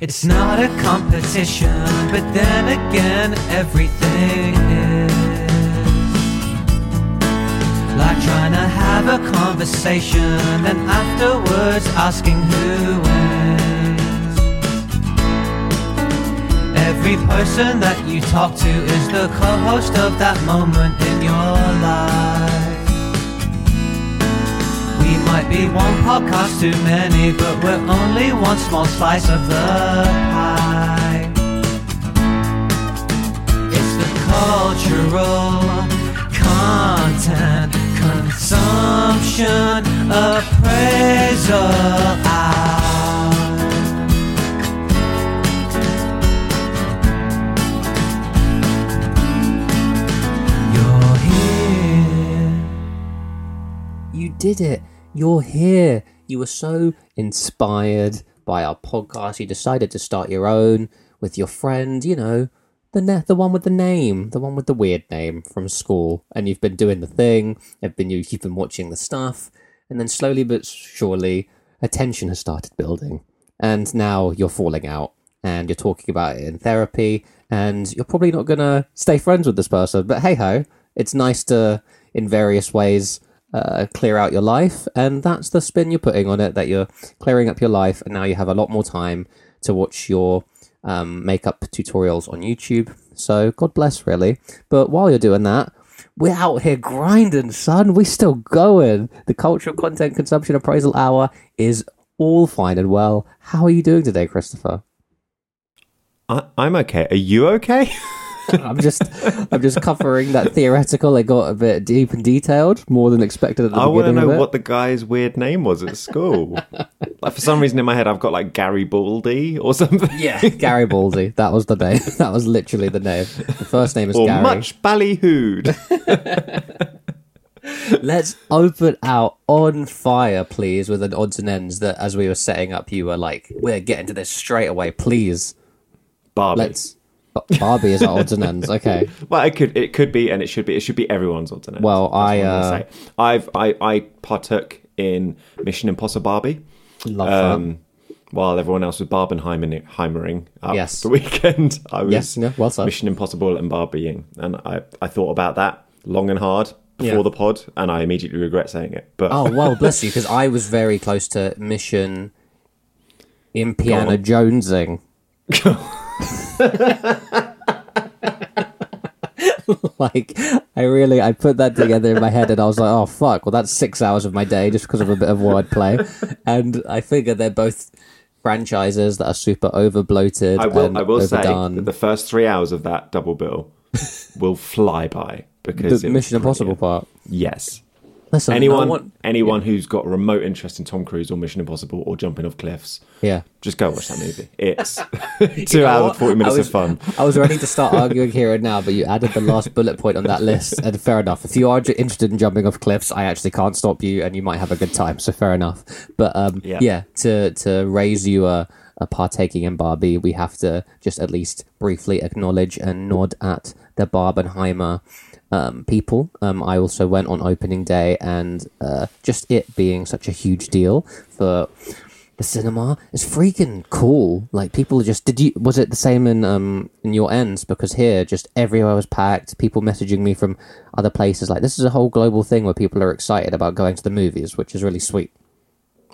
It's not a competition, but then again, everything is. Like trying to have a conversation, then afterwards asking who wins. Every person that you talk to is the co host of that moment in your life. Might be one podcast too many, but we're only one small slice of the pie. It's the cultural content consumption appraisal. You're here. You did it. You're here. You were so inspired by our podcast. You decided to start your own with your friend, you know, the ne- the one with the name, the one with the weird name from school. And you've been doing the thing. You've been you, you've been watching the stuff, and then slowly but surely, attention has started building. And now you're falling out, and you're talking about it in therapy, and you're probably not gonna stay friends with this person. But hey ho, it's nice to, in various ways, uh, clear out your life, and that's the spin you're putting on it. That you're clearing up your life, and now you have a lot more time to watch your um, makeup tutorials on YouTube. So God bless, really. But while you're doing that, we're out here grinding, son. We're still going. The cultural content consumption appraisal hour is all fine and well. How are you doing today, Christopher? I, I'm okay. Are you okay? I'm just, I'm just covering that theoretical. It got a bit deep and detailed, more than expected at the I want to know what the guy's weird name was at school. like for some reason in my head, I've got like Gary Baldy or something. Yeah, Gary Baldy. That was the name. That was literally the name. The first name is Or Gary. much ballyhooed. Let's open out on fire, please, with an odds and ends that, as we were setting up, you were like, "We're getting to this straight away, please." Barbie. Let's. Barbie is our odds and ends. Okay. Well, it could it could be, and it should be. It should be everyone's alternate. Well, I, That's what I'm uh. I've I I partook in Mission Impossible Barbie. Love Um, while everyone else was Barbenheimering up Yes. the weekend, I was Yes, well said. Mission Impossible and Barbieing, and I I thought about that long and hard before Yeah. the pod, and I immediately regret saying it. But. Oh well, bless you, because I was very close to Mission Impiana on. Jonesing. like I really I put that together in my head and I was like, oh fuck, well that's six hours of my day just because of a bit of wordplay. and I figure they're both franchises that are super over bloated I will I will say overdone. that the first three hours of that double bill will fly by because the Mission Impossible part. Yes. Listen, Anyone, anyone who's got a remote interest in Tom Cruise or Mission Impossible or jumping off cliffs, yeah. just go watch that movie. It's two You know hours forty minutes was, of fun. I was ready to start arguing here and now, but you added the last bullet point on that list, and fair enough. If you are interested in jumping off cliffs, I actually can't stop you, and you might have a good time. So fair enough. But um, yeah. Yeah. to to raise you a, a partaking in Barbie, we have to just at least briefly acknowledge and nod at the Barbenheimer. Um, people. Um, I also went on opening day, and uh, just it being such a huge deal for the cinema is freaking cool. Like people just did you was it the same in um in your ends? Because here just everywhere was packed. People messaging me from other places like this is a whole global thing where people are excited about going to the movies, which is really sweet.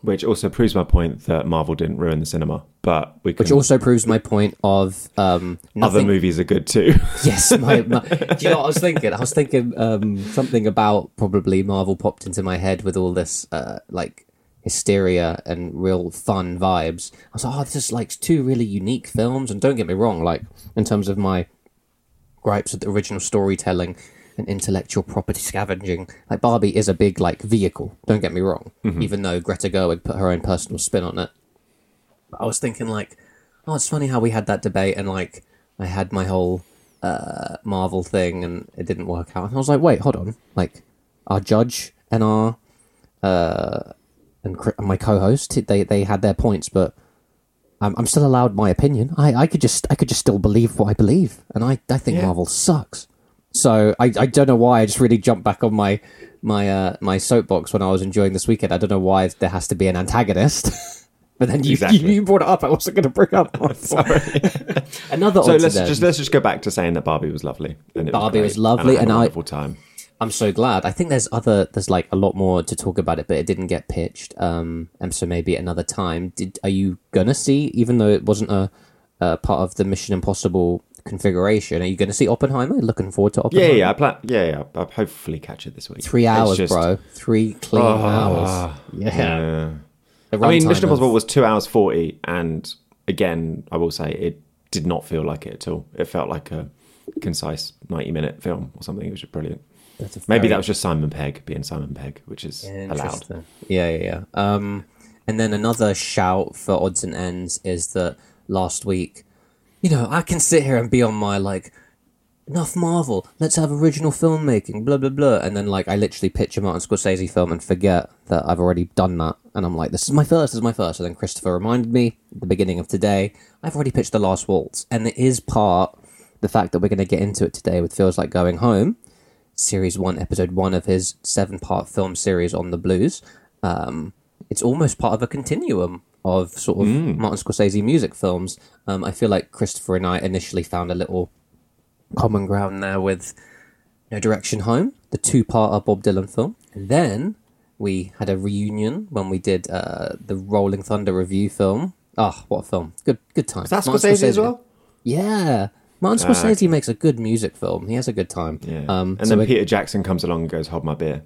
Which also proves my point that Marvel didn't ruin the cinema, but we can, Which also proves my point of um other movies are good too. Yes, my, my, do you know what I was thinking? I was thinking um, something about probably Marvel popped into my head with all this uh, like hysteria and real fun vibes. I was like, oh, this is like two really unique films, and don't get me wrong, like in terms of my gripes with the original storytelling and intellectual property scavenging, like Barbie is a big like vehicle. Don't get me wrong, even though Greta Gerwig put her own personal spin on it. But I was thinking like, oh, it's funny how we had that debate and like I had my whole uh, Marvel thing and it didn't work out. And I was like, wait, hold on, like our judge and our uh, and my co-host, they they had their points, but I'm, I'm still allowed my opinion. I, I could just I could just still believe what I believe, and I, I think Yeah. Marvel sucks. So I, I don't know why I just really jumped back on my my uh, my soapbox when I was enjoying this weekend. I don't know why there has to be an antagonist. But then you Exactly. you brought it up. I wasn't going to bring up. Sorry. Another so let's just let's just go back to saying that Barbie was lovely. And it Barbie was, was lovely, and, I I- had a wonderful time. I'm so glad. I think there's other there's like a lot more to talk about it, but it didn't get pitched. Um, and so maybe another time. Did are you gonna see? Even though it wasn't a, a part of the Mission Impossible configuration, are you gonna see Oppenheimer? Looking forward to Oppenheimer. yeah, yeah, I plan. Yeah, yeah, I'll hopefully catch it this week. Three hours, just- bro. Three clean hours. Yeah. Yeah. I mean, Mission Impossible was two hours forty, and again, I will say it did not feel like it at all. It felt like a concise ninety-minute film or something. It was just brilliant. That's a Maybe that was just Simon Pegg being Simon Pegg, which is allowed. Yeah, yeah, yeah. Um, and then another shout for odds and ends is that last week, you know, I can sit here and be on my like, enough Marvel, let's have original filmmaking, blah blah blah, and then like I literally pitch a Martin Scorsese film and forget that I've already done that, and I'm like, this is my first, this is my first, and then Christopher reminded me at the beginning of today, I've already pitched The Last Waltz, and it is part the fact that we're going to get into it today with feels like going home series one, episode one of his seven part film series on the blues. Um, it's almost part of a continuum of sort of Martin Scorsese music films. Um, I feel like Christopher and I initially found a little common ground there with No Direction Home, the two part Bob Dylan film. And then we had a reunion when we did uh, the Rolling Thunder Revue film. Ah, what a film. Good good time. Is that Martin Scorsese as well? Yeah. Martin Scorsese makes a good music film. He has a good time. Yeah. Um, and so then Peter Jackson comes along and goes, "Hold my beer."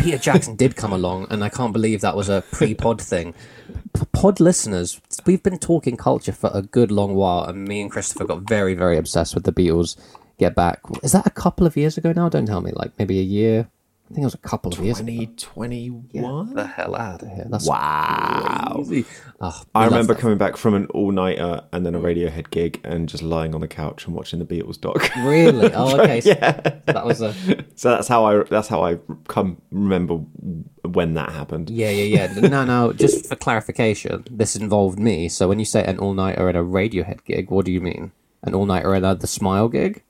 Peter Jackson did come along, and I can't believe that was a pre-pod thing. Pod listeners, we've been talking culture for a good long while, and me and Christopher got very, very obsessed with the Beatles. Get back. Is that a couple of years ago now? Don't tell me. Like maybe a year. I think it was a couple of years. ago. Twenty twenty-one. the hell out of here. That's Wow. crazy. Oh, I remember that. coming back from an all-nighter and then a Radiohead gig and just lying on the couch and watching the Beatles doc. Really? Oh, okay. So that was a so that's how I that's how I come remember when that happened. yeah, yeah, yeah. No, no. Just for clarification, this involved me. So when you say an all-nighter at a Radiohead gig, what do you mean? An all-nighter at a the Smile gig?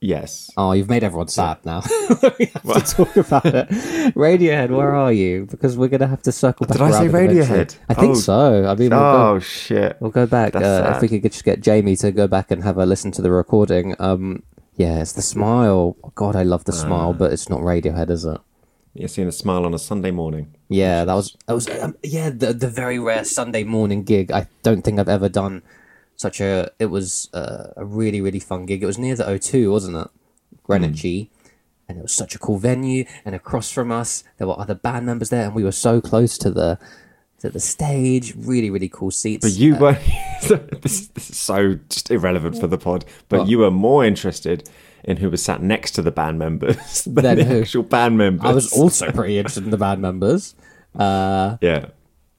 Yes. Oh, you've made everyone sad now. we have to talk about it. Radiohead, where are you? Because we're going to have to circle back. Did I say around eventually. Radiohead? I think Oh. so. I mean, we'll, Oh go, shit. we'll go back. Uh, if we could just get Jamie to go back and have a listen to the recording. Um, yeah, it's the smile. God, I love the Ah. smile, but it's not Radiohead, is it? You're seeing a smile on a Sunday morning. Yeah, that was that was um, yeah the the very rare Sunday morning gig. I don't think I've ever done such a. It was uh, a really really fun gig. It was near the O2, wasn't it? Greenwich, and it was such a cool venue. And across from us, there were other band members there, and we were so close to the to the stage. Really really cool seats. But you were this, this is so just irrelevant for the pod. But you were more interested in who was sat next to the band members than Then the who? actual band members. I was also pretty interested in the band members. Uh, yeah.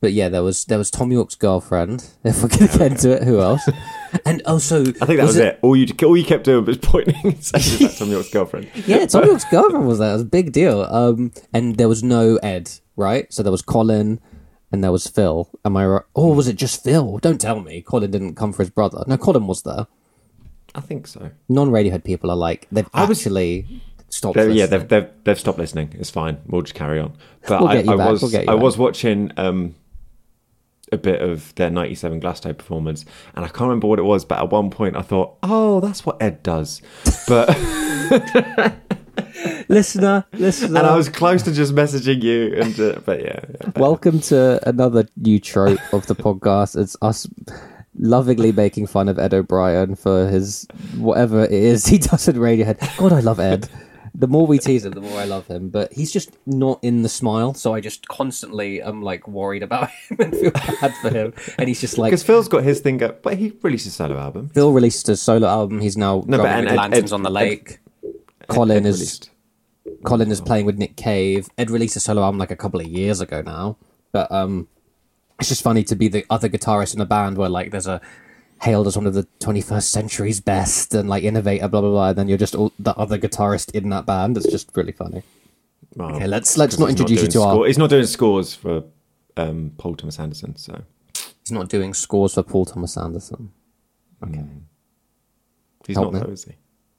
But yeah, there was there was Thom Yorke's girlfriend. If we're gonna get into it, who else? And also, I think that was, it. All you all you kept doing was pointing and saying that Thom Yorke's girlfriend. Yeah, Thom Yorke's girlfriend was there. It was a big deal. Um, and there was no Ed, right? So there was Colin, and there was Phil. Am I right? Or was it just Phil? Don't tell me. Colin didn't come for his brother. No, Colin was there. I think so. Non-Radiohead people are like they've I was- actually stopped. They're- yeah, they've, they've they've stopped listening. It's fine. We'll just carry on. But We'll I, get you I back, was we'll get you I back. was watching um a bit of their '97 Glasgow performance, and I can't remember what it was. But at one point, I thought, "Oh, that's what Ed does." But listener, listener. and I was close to just messaging you, and uh, but yeah, yeah. Welcome to another new trope of the podcast. It's us lovingly making fun of Ed O'Brien for his whatever it is he does in Radiohead. God, I love Ed. The more we tease him, the more I love him. But he's just not in the smile, so I just constantly am like worried about him and feel bad for him. And he's just like because Phil's got his thing. Up, but he released a solo album. Phil released a solo album. He's now No, but and with Ed- Lanterns Ed- on the Ed- Lake. Colin is released. Colin is playing with Nick Cave. Ed released a solo album like a couple of years ago now, but um, it's just funny to be the other guitarist in a band where like there's a hailed as one of the 21st century's best and like innovator, blah blah blah. And then you're just all, the other guitarist in that band. It's just really funny. Well, Okay, let's let's not introduce you doing to score- our. He's not doing scores for um, Paul Thomas Anderson, so He's not doing scores for Paul Thomas Anderson. Okay. He's Help not me. though, is he?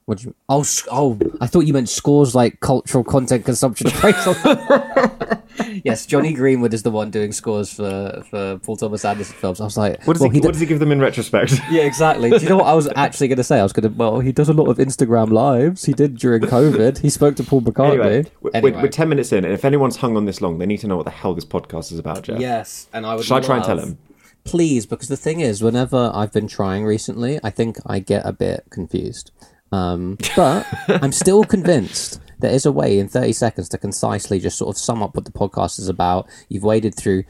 What do you? Oh, oh! I thought you meant scores like cultural content consumption. yes, Jonny Greenwood is the one doing scores for for Paul Thomas Anderson films. I was like, What does, well, he, he what does he give them in retrospect? Yeah, exactly. Do you know what I was actually going to say? I was going to. Well, he does a lot of Instagram lives. He did during COVID. He spoke to Paul McCartney. anyway, we're, Anyway. we're 10 minutes in, and if anyone's hung on this long, they need to know what the hell this podcast is about, Jeff. Yes, and I would. Shall I try and tell him? Please, because the thing is, whenever I've been trying recently, I think I get a bit confused. Um, but I'm still convinced there is a way in 30 seconds to concisely just sort of sum up what the podcast is about. You've waded through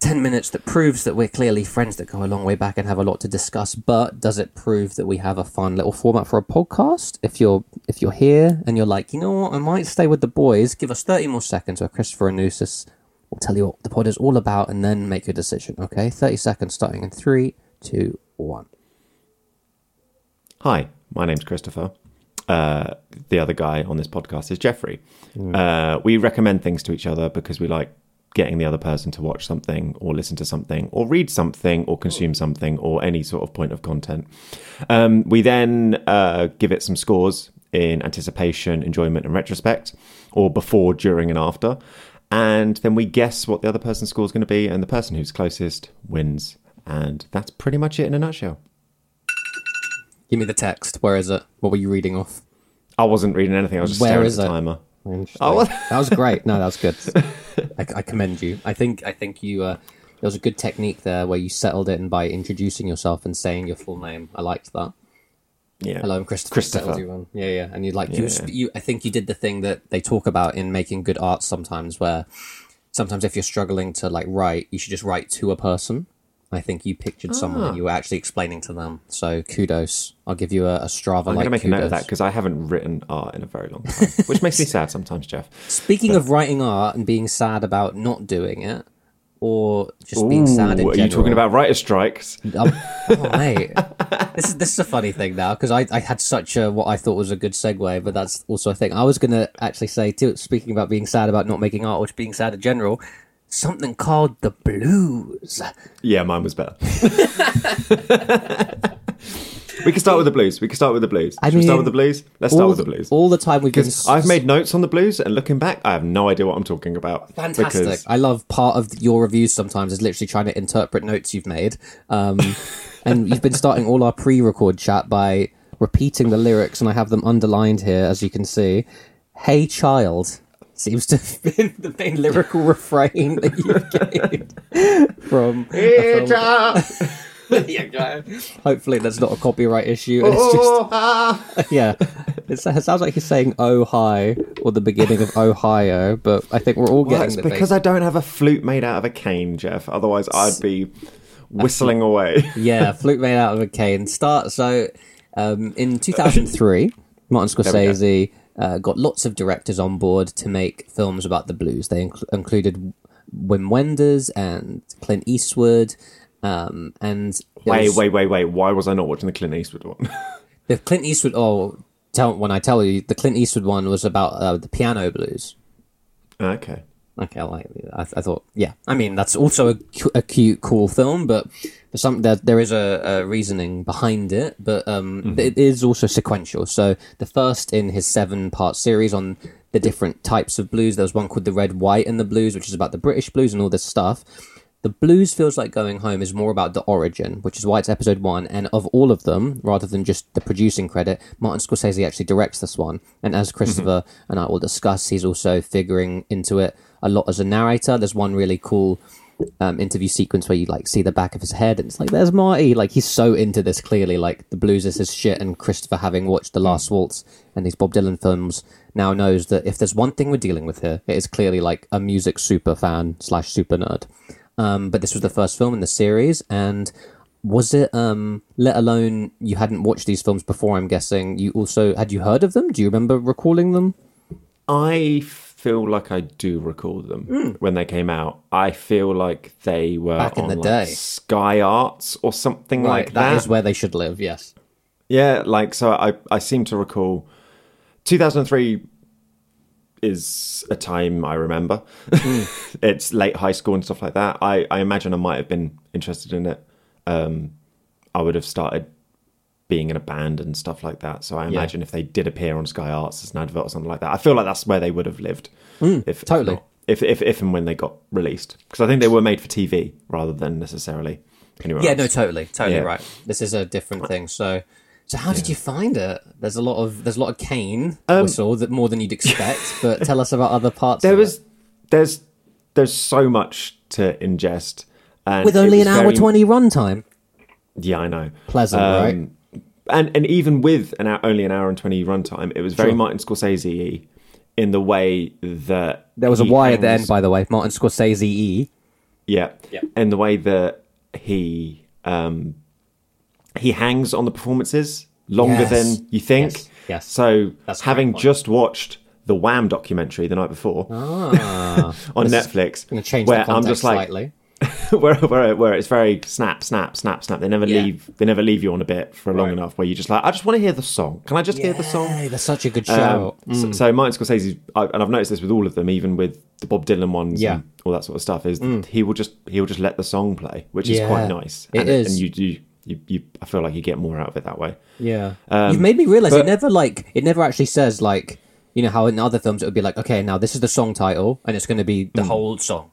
10 minutes that proves that we're clearly friends that go a long way back and have a lot to discuss but does it prove that we have a fun little format for a podcast if you're if you're here and you're like you know what i might stay with the boys give us 30 more seconds where christopher and Nusis will tell you what the pod is all about and then make your decision okay 30 seconds starting in three, two, one. Hi, my name's Christopher. Uh, the other guy on this podcast is Jeffrey. Uh, we recommend things to each other because we like getting the other person to watch something or listen to something or read something or consume something or any sort of point of content. Um, we then uh, give it some scores in anticipation, enjoyment, and retrospect, or before, during, and after. And then we guess what the other person's score is going to be, and the person who's closest wins. And that's pretty much it in a nutshell. Give me the text where is it what were you reading off I wasn't reading anything. I was just Where staring is at the it? timer. Oh, that was great. No, that was good. I, I commend you. I think I think you. Uh, there was a good technique there where you settled it and by introducing yourself and saying your full name. I liked that. Yeah. Hello, I'm Christopher. Christopher. Yeah, yeah. And you like you, Yeah. you. I think you did the thing that they talk about in making good art sometimes, where sometimes if you're struggling to like write, you should just write to a person. I think you pictured someone Ah. and you were actually explaining to them. So kudos. I'll give you a, a Strava. I'm like going to make a note of that kudos. because I haven't written art in a very long time, which makes me sad sometimes, Jeff. Speaking of writing art and being sad about not doing it, or just being sad in Ooh, are general. you talking about writer strikes? Um, oh, mate, this is this is a funny thing now because I, I had such a what I thought was a good segue, but that's also a thing. I was gonna actually say too. Speaking about being sad about not making art, or just being sad in general, something called the blues. Yeah, mine was better. we can start with the blues. We can start with the blues. I Should we start with the blues? Let's start all with the the- blues. All the time we've been. Because I've made notes on the blues, and looking back, I have no idea what I'm talking about. Fantastic. Because I love part of your reviews sometimes is literally trying to interpret notes you've made. Um, and you've been starting all our pre record chat by repeating the lyrics, and I have them underlined here, as you can see. Hey, child. Seems to have been the main lyrical refrain that you've gained from. Yeah. Hopefully, that's not a copyright issue. And it's just yeah, it sounds like he's saying "Oh hi" or the beginning of Ohio, but I think we're all Well, getting it's the because I don't have a flute made out of a cane, Jeff. Otherwise, I'd be whistling away. yeah, flute made out of a cane. Start so um, in 2003, Martin. Scorsese uh, got lots of directors on board to make films about the blues. They inc- included Wim Wenders and Clint Eastwood. Um, and Wait, was- wait, wait, wait. Why was I not watching the Clint Eastwood one? the Clint Eastwood. Oh, tell when I tell you, the Clint Eastwood one was about uh, the piano blues. okay. Okay, I like. I, I thought, yeah. I mean, that's also a, a cute, cool film, but some there there is a, a reasoning behind it. But um, it is also sequential. So the first in his seven part series on the different types of blues, there was one called the Red, White, and the Blues, which is about the British blues and all this stuff. The blues feels like going home is more about the origin, which is why it's episode one. And of all of them, rather than just the producing credit, Martin Scorsese actually directs this one. And as Christopher and I will discuss, he's also figuring into it a lot as a narrator. There's one really cool um, interview sequence where you like see the back of his head, and it's like there's Marty. Like he's so into this clearly. Like the blues is his shit, and Christopher, having watched The Last Waltz and these Bob Dylan films, now knows that if there's one thing we're dealing with here, it is clearly like a music super fan slash super nerd. Um, but this was the first film in the series, and was it? Um, let alone you hadn't watched these films before. I'm guessing you also had you heard of them. Do you remember recalling them? I feel like I do recall them when they came out. I feel like they were Back in the like, day. Sky Arts or something like that. that is where they should live. Yes. Yeah, like so I I seem to recall 2003 is a time I remember. it's late high school and stuff like that. I I imagine I might have been interested in it. Um I would have started being in a band and stuff like that. So I imagine if they did appear on Sky Arts as an advert or something like that, I feel like that's where they would have lived. if, if Mm, totally. If, if if and when they got released, because I think they were made for TV rather than necessarily anywhere Yeah, else. no, totally, totally Yeah. right. This is a different thing. So, so how did you find it? There's a lot of there's a lot of cane whistle that more than you'd expect. but tell us about other parts. Um, there was it. there's there's so much to ingest, and with only an hour very- twenty runtime. Yeah, I know. Pleasant, Um, right? And and even with an hour, only an hour and twenty runtime, it was very Sure. Martin Scorsese in the way that There was a he Y at the end, by the way. Martin Scorsese. E. Yeah. Yeah. And the way that he um he hangs on the performances longer Yes. than you think. Yes. Yes. So That's having just watched the Wham documentary the night before Ah, on This Netflix, going to change where I'm just like slightly. where, where where it's very snap, snap, snap, snap. They never Yeah. leave. They never leave you on a bit for long Right. enough. Where you're just like, I just want to hear the song. Can I just hear the song? That's such a good Um, show. so, so Martin Scorsese, I, and I've noticed this with all of them, even with the Bob Dylan ones, Yeah. Mm. and all that sort of stuff. Is he will just he will just let the song play, which is quite nice. it and, is. and you do you, you I feel like you get more out of it that way. Yeah, Um, you've made me realize it never like it never actually says like you know how in other films it would be like okay now this is the song title and it's going to be the whole song.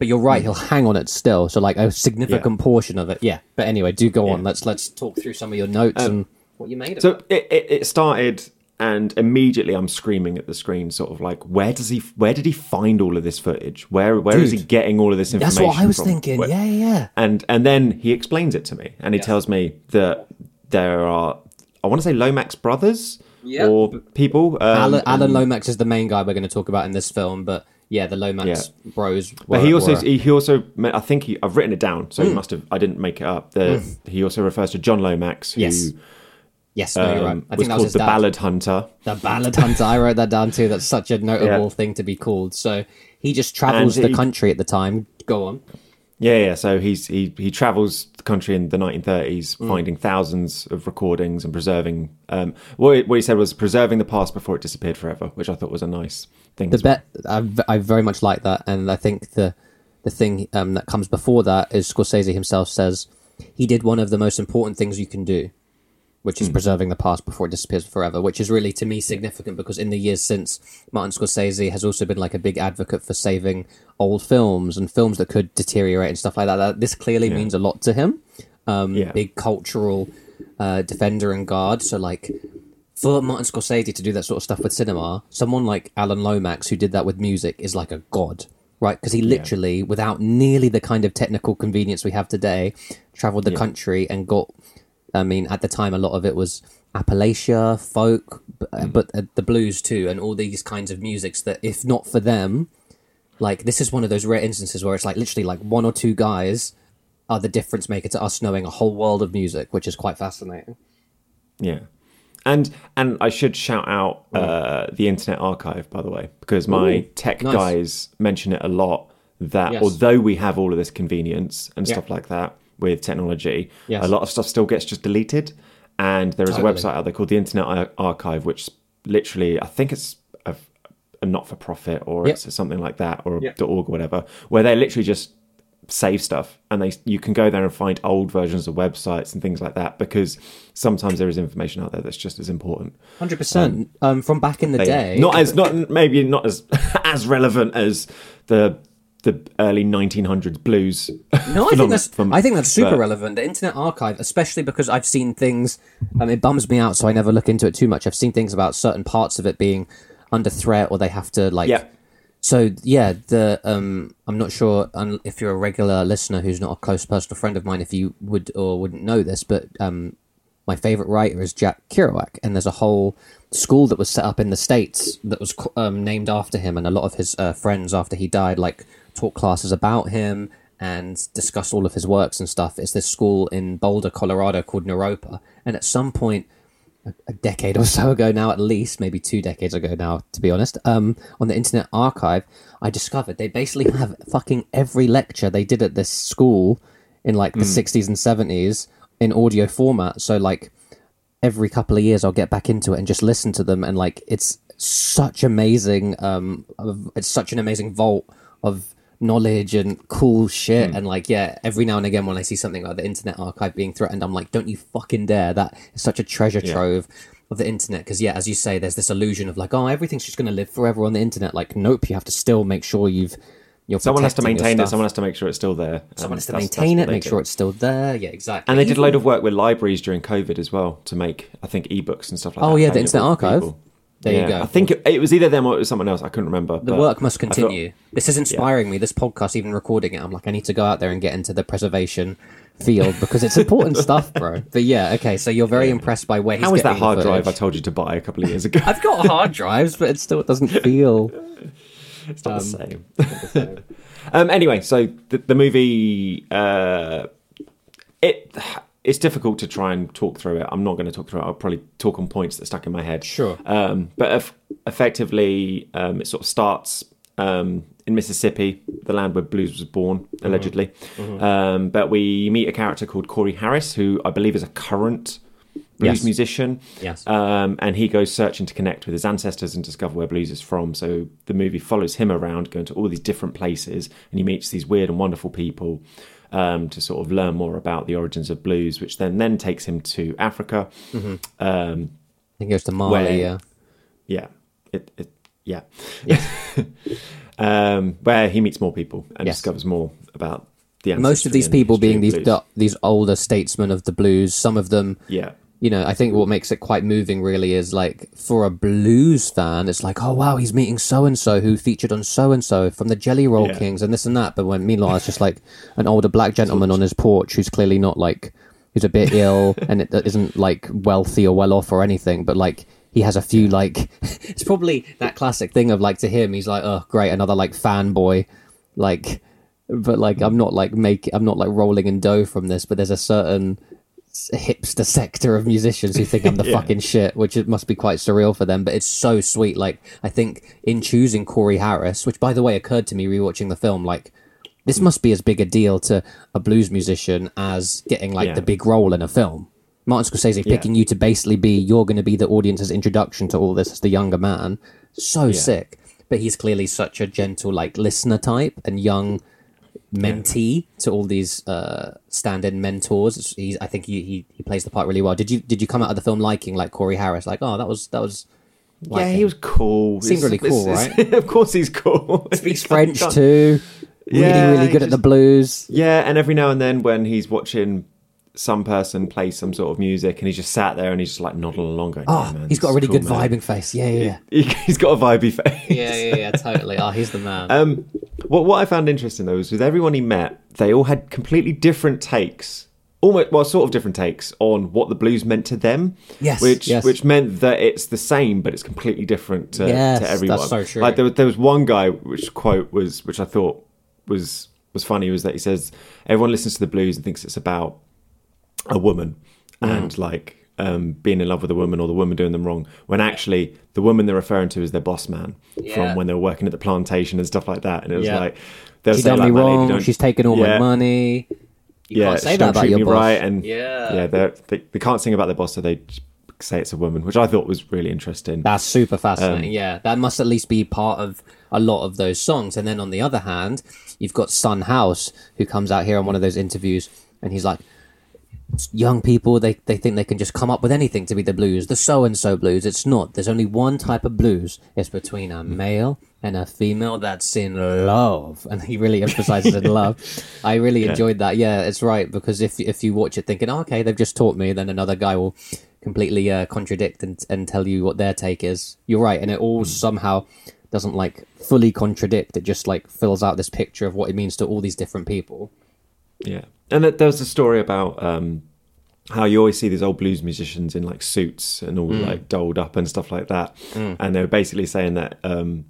But you're right, he'll hang on it still. So like a significant portion of it. Yeah. But anyway, do go on. Yeah. Um, Let's let's talk through some of your notes and what you made of So it. it, it, it started, and immediately I'm screaming at the screen, sort of like, where does he? Where did he find all of this footage? Where where is Dude, he getting all of this information? That's what I was from? thinking. Where- Yeah, yeah, yeah. and and then he explains it to me and he Yeah. tells me that there are i want to say lomax brothers Yeah. or people um, Alan, Alan and- Lomax is the main guy we're going to talk about in this film, but yeah, the Lomax bros. Were, but he also were- he, he also i think he i've written it down so Hmm. he must have i didn't make it up the, he also refers to john lomax who Yes. yes, no, you're right. um, I was think that was his the dad. ballad hunter The Ballad Hunter. I wrote that down too. That's such a notable Yeah. thing to be called. So he just travels the he- country at the time. Go on. yeah yeah so he's he he travels the country in the 1930s Hmm. finding thousands of recordings and preserving um what he, what he said was preserving the past before it disappeared forever which i thought was a nice thing The well. bet I, v- I very much like that, and I think the the thing um, that comes before that is Scorsese himself says he did one of the most important things you can do, which is preserving the past before it disappears forever. Which is really to me significant because in the years since Martin Scorsese has also been like a big advocate for saving old films and films that could deteriorate and stuff like that. that this clearly means a lot to him. Um, Yeah. Big cultural uh, defender and guard. So like for Martin Scorsese to do that sort of stuff with cinema, someone like Alan Lomax who did that with music is like a god, right? Because he literally, without nearly the kind of technical convenience we have today, traveled the country and got. I mean, at the time, a lot of it was Appalachia, folk, b- uh, but uh, the blues too, and all these kinds of musics that, if not for them, like this is one of those rare instances where it's like literally like one or two guys are the difference maker to us knowing a whole world of music, which is quite fascinating. Yeah. And and I should shout out uh, the Internet Archive, by the way, because my Ooh, tech nice. guys mention it a lot. That Yes. although we have all of this convenience and Yeah. stuff like that with technology, Yes. a lot of stuff still gets just deleted. And there is Totally. a website out there called the Internet Archive, which literally I think it's a, a not for profit or Yep. it's something like that or Yep. .org or whatever, where they literally just save stuff and they you can go there and find old versions of websites and things like that because sometimes there is information out there that's just as important Hundred percent. Um, from back in the They- day, not as not maybe not as as relevant as the the early 1900s blues No, I think that's from- I think that's super but- relevant. The Internet Archive, especially because I've seen things. Um, it bums me out, so I never look into it too much. I've seen things about certain parts of it being under threat, or they have to like. yeah So yeah, the um, I'm not sure un- if you're a regular listener who's not a close personal friend of mine, if you would or wouldn't know this, but um, my favorite writer is Jack Kerouac, and there's a whole school that was set up in the states that was um, named after him, and a lot of his uh, friends after he died like taught classes about him and discussed all of his works and stuff. It's this school in Boulder, Colorado called Naropa, and at some point a decade or so ago now, at least, maybe two decades ago now, to be honest, um, on the Internet Archive, I discovered they basically have fucking every lecture they did at this school in like the 60s and 70s in audio format. So, like, every couple of years I'll get back into it and just listen to them. And, like, it's such amazing, um, it's such an amazing vault of knowledge and cool shit. Hmm. And like, yeah, every now and again when I see something like the Internet Archive being threatened, I'm like, don't you fucking dare! That is such a treasure Yeah. trove of the internet. Because yeah, as you say, there's this illusion of like, oh, everything's just going to live forever on the internet. Like, nope, you have to still make sure you've. You're Someone has to maintain it. Someone has to make sure it's still there. Someone has to that's- that's maintain what it, make do. sure it's still there. Yeah, exactly. And they did a load of work with libraries during COVID as well to make, I think, ebooks and stuff like oh, that. Oh, yeah, the Internet Archive. people. There you go. I think it, it was either them or it was someone else. I couldn't remember. The work must continue. this is inspiring me. This podcast, even recording it, I'm like, I need to go out there and get into the preservation field because it's important stuff, bro. But yeah, okay. So you're very impressed by where he's How is that hard drive I told you to buy a couple of years ago? I've got hard drives, but it still doesn't feel. It's not the same. um, anyway, so the, the movie, uh, it it's difficult to try and talk through it. I'm not going to talk through it. I'll probably talk on points that stuck in my head. Sure. Um, but eff- effectively, um, it sort of starts um, in Mississippi, the land where blues was born, allegedly. Um, but we meet a character called Corey Harris, who I believe is a current blues Yes. musician. Yes. Um, and he goes searching to connect with his ancestors and discover where blues is from. So the movie follows him around, going to all these different places, and he meets these weird and wonderful people um, to sort of learn more about the origins of blues, which then then takes him to Africa. Um, I think it goes to Mali. Where- Yeah. yeah, it, it yeah, um, where he meets more people and Yes. discovers more about the Most of these people being of these blues. du- these older statesmen of the blues. Some of them yeah. You know, I think what makes it quite moving really is like for a blues fan, it's like, oh wow, he's meeting so and so who featured on so and so from the Jelly Roll Yeah. Kings and this and that. But when meanwhile, it's just like an older black gentleman on his porch who's clearly not like who's a bit ill and it isn't like wealthy or well off or anything, but like he has a few like it's probably that classic thing of like to him he's like oh great another like fanboy like but like I'm not like make I'm not like rolling in dough from this but there's a certain hipster sector of musicians who think I'm the Yeah. fucking shit which it must be quite surreal for them but it's so sweet like I think in choosing Corey Harris which by the way occurred to me rewatching the film like this hmm. must be as big a deal to a blues musician as getting like Yeah. the big role in a film Martin Scorsese Yeah. picking you to basically be you're going to be the audience's introduction to all this as the younger man. So sick. But he's clearly such a gentle like listener type and young mentee to all these uh, stand-in mentors. He's, I think he, he he plays the part really well. Did you did you come out of the film liking like Corey Harris? Like oh that was that was like yeah, he was cool. Seemed It's- really cool, it's- it's- of course, he's cool. speaks French too. Really Yeah, really he good at the blues. Yeah, and every now and then when he's watching some person play some sort of music, and he's just sat there and he's just like nodding along, going, Oh, yeah, man, he's got a really is good man." vibing face. Yeah yeah He, he's got a vibey face. yeah yeah yeah totally. Oh he's the man. Um, what what I found interesting though is with everyone he met, they all had completely different takes, almost well, sort of different takes on what the blues meant to them. Yes, which yes. which meant that it's the same, but it's completely different to, Yes, to that's everyone. so true. Like there, was- there was one guy which quote was which I thought was was funny was that he says everyone listens to the blues and thinks it's about a woman Mm. and like um, being in love with a woman or the woman doing them wrong when actually the woman they're referring to is their boss man Yeah. from when they were working at the plantation and stuff like that and it was Yeah. like they'll she say done like, me "My lady, wrong. She's taken all my money. You yeah can't say she that don't about treat your me boss. right and Yeah. yeah they, they can't sing about their boss so they say it's a woman which I thought was really interesting That's super Um, fascinating. yeah, that must at least be part of a lot of those songs. And then on the other hand, you've got Son House who comes out here on one of those interviews and he's like, young people they, they think they can just come up with anything to be the blues. The so and so blues it's not. There's only one type of blues. It's between a male and a female that's in love. And he really emphasizes in love. I really enjoyed that. Yeah it's right. Because if if you watch it thinking oh, okay they've just taught me then another guy will completely uh, contradict and, and tell you what their take is. You're right. And it all somehow doesn't like fully contradict. It just like fills out this picture of what it means to all these different people Yeah, and th- there was a story about um, how you always see these old blues musicians in like suits and all Mm. like doled up and stuff like that, and they were basically saying that um,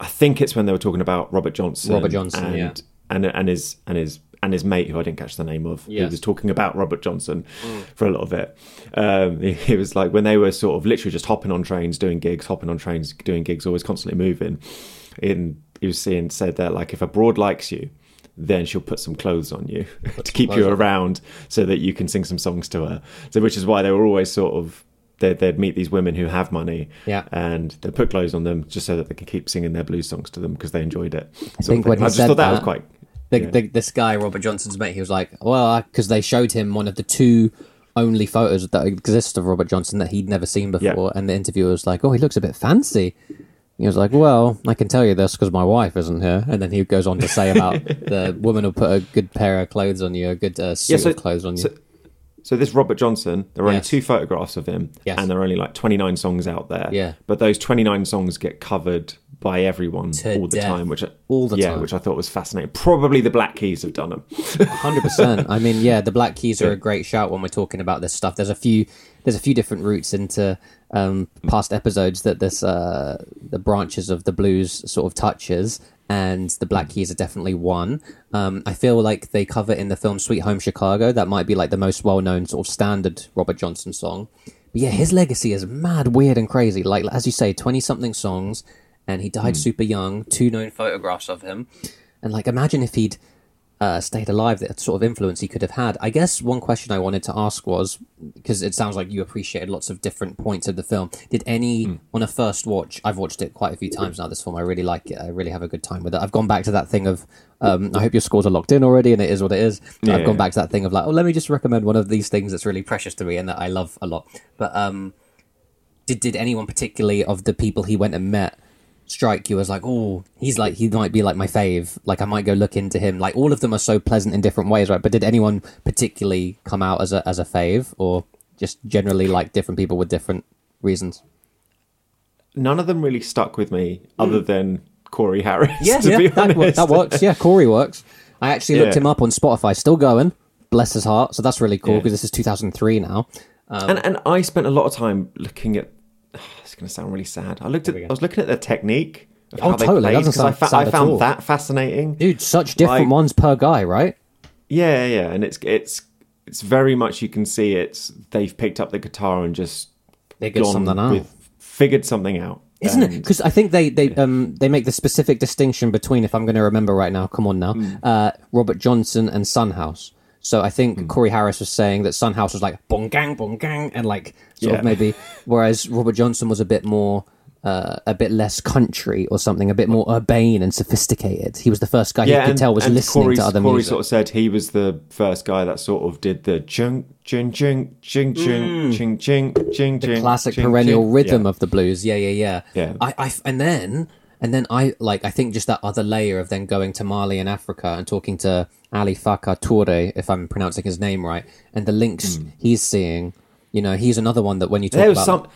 I think it's when they were talking about Robert Johnson, Robert Johnson, and, yeah. and and his and his and his mate who I didn't catch the name of, Yes. who was talking about Robert Johnson for a lot of it. Um, he, he was like when they were sort of literally just hopping on trains, doing gigs, hopping on trains, doing gigs, always constantly moving. In he was saying said that like if a broad likes you then she'll put some clothes on you to keep you around so that you can sing some songs to her. So, which is why they were always sort of they'd, they'd meet these women who have money, Yeah. and they put clothes on them just so that they can keep singing their blues songs to them because they enjoyed it. I think when he I just said thought that, that- was quite. the, Yeah. the, this guy Robert Johnson's mate, he was like, well, because they showed him one of the two only photos that exist of Robert Johnson that he'd never seen before, Yeah. and the interviewer was like, oh, he looks a bit fancy. He was like, well, I can tell you this because my wife isn't here, and then he goes on to say about the woman will put a good pair of clothes on you, a good uh, suit so- of clothes on you. so- So this Robert Johnson, there are only Yes. two photographs of him, Yes. and there are only like 29 songs out there. Yeah. But those 29 songs get covered by everyone To all the death. time, which I- All the yeah, time. which I thought was fascinating. Probably the Black Keys have done them. Hundred percent. I mean, yeah, the Black Keys are a great shout when we're talking about this stuff. There's a few, there's a few different routes into um, past episodes that this uh, the branches of the blues sort of touches, and the Black Keys are definitely one. Um, I feel like they cover in the film Sweet Home Chicago. That might be like the most well known sort of standard Robert Johnson song. But yeah, his legacy is mad, weird, and crazy. Like as you say, twenty something songs, and he died super young. Two known photographs of him, and like imagine if he'd uh, stayed alive, the sort of influence he could have had. I guess one question I wanted to ask was because it sounds like you appreciated lots of different points of the film. Did any Hmm. on a first watch? I've watched it quite a few times now. This film, I really like it. I really have a good time with it. I've gone back to that thing of. Um, I hope your scores are locked in already, and it is what it is. Yeah, I've gone back to that thing of like, oh, let me just recommend one of these things that's really precious to me and that I love a lot. But um, did did anyone particularly of the people he went and met strike you as like, oh, he's like he might be like my fave. Like I might go look into him. Like all of them are so pleasant in different ways, right? But did anyone particularly come out as a as a fave, or just generally like different people with different reasons? None of them really stuck with me, other mm. than Corey Harris. Yeah, to yeah, be that, honest. that works. Yeah, Corey works. I actually looked Yeah. him up on Spotify, still going. Bless his heart. So that's really cool Yeah. because this is 2003 now. Um, and and I spent a lot of time looking at. It's going to sound really sad. I looked at. I was looking at their technique. Of Oh, how totally. Played, I, fa- I found that fascinating. Dude, such different Like- ones per guy, right? Yeah, yeah, and it's it's it's very much you can see it's they've picked up the guitar and just Figured something out. with figured something out, Isn't it? Because I think they they um they make the specific distinction between, if I'm going to remember right now, come on now, Hmm. uh, Robert Johnson and Son House. So I think Hmm. Corey Harris was saying that Son House was like bong gang bong gang and like sort Yeah. of maybe, whereas Robert Johnson was a bit more. Uh, a bit less country or something, a bit more urbane and sophisticated. He was the first guy you could and, tell was listening Corey, to other movies. Corey music. sort of said he was the first guy that sort of did the jing jing jing jing jing jing jing jing the classic perennial rhythm of the blues. Yeah, yeah, yeah. Yeah. I, I, and then, and then I like. I think just that other layer of then going to Mali and Africa and talking to Ali Farka Touré, if I'm pronouncing his name right, and the links hmm. he's seeing. You know, he's another one that when you talk. There was about some.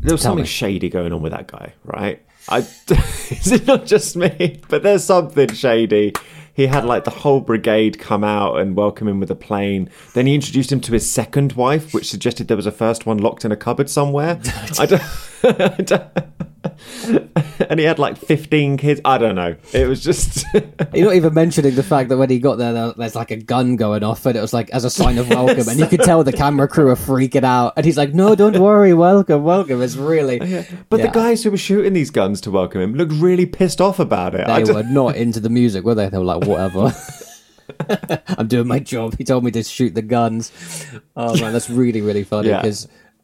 There was something me. shady going on with that guy, right? I is it not just me, but there's something shady. He had like the whole brigade come out and welcome him with a plane. Then he introduced him to his second wife, which suggested there was a first one locked in a cupboard somewhere. I don't, I don't- and he had like 15 kids. I don't know. It was just You're not even mentioning the fact that when he got there, there, there's like a gun going off, and it was like as a sign of welcome, and you could tell the camera crew are freaking out, and he's like, "No, don't worry, welcome, welcome." It's really, But Yeah. the guys who were shooting these guns to welcome him looked really pissed off about it. They were not into the music, were they? They were like, "Whatever." I'm doing my job. He told me to shoot the guns. Oh man, that's really really funny Yeah.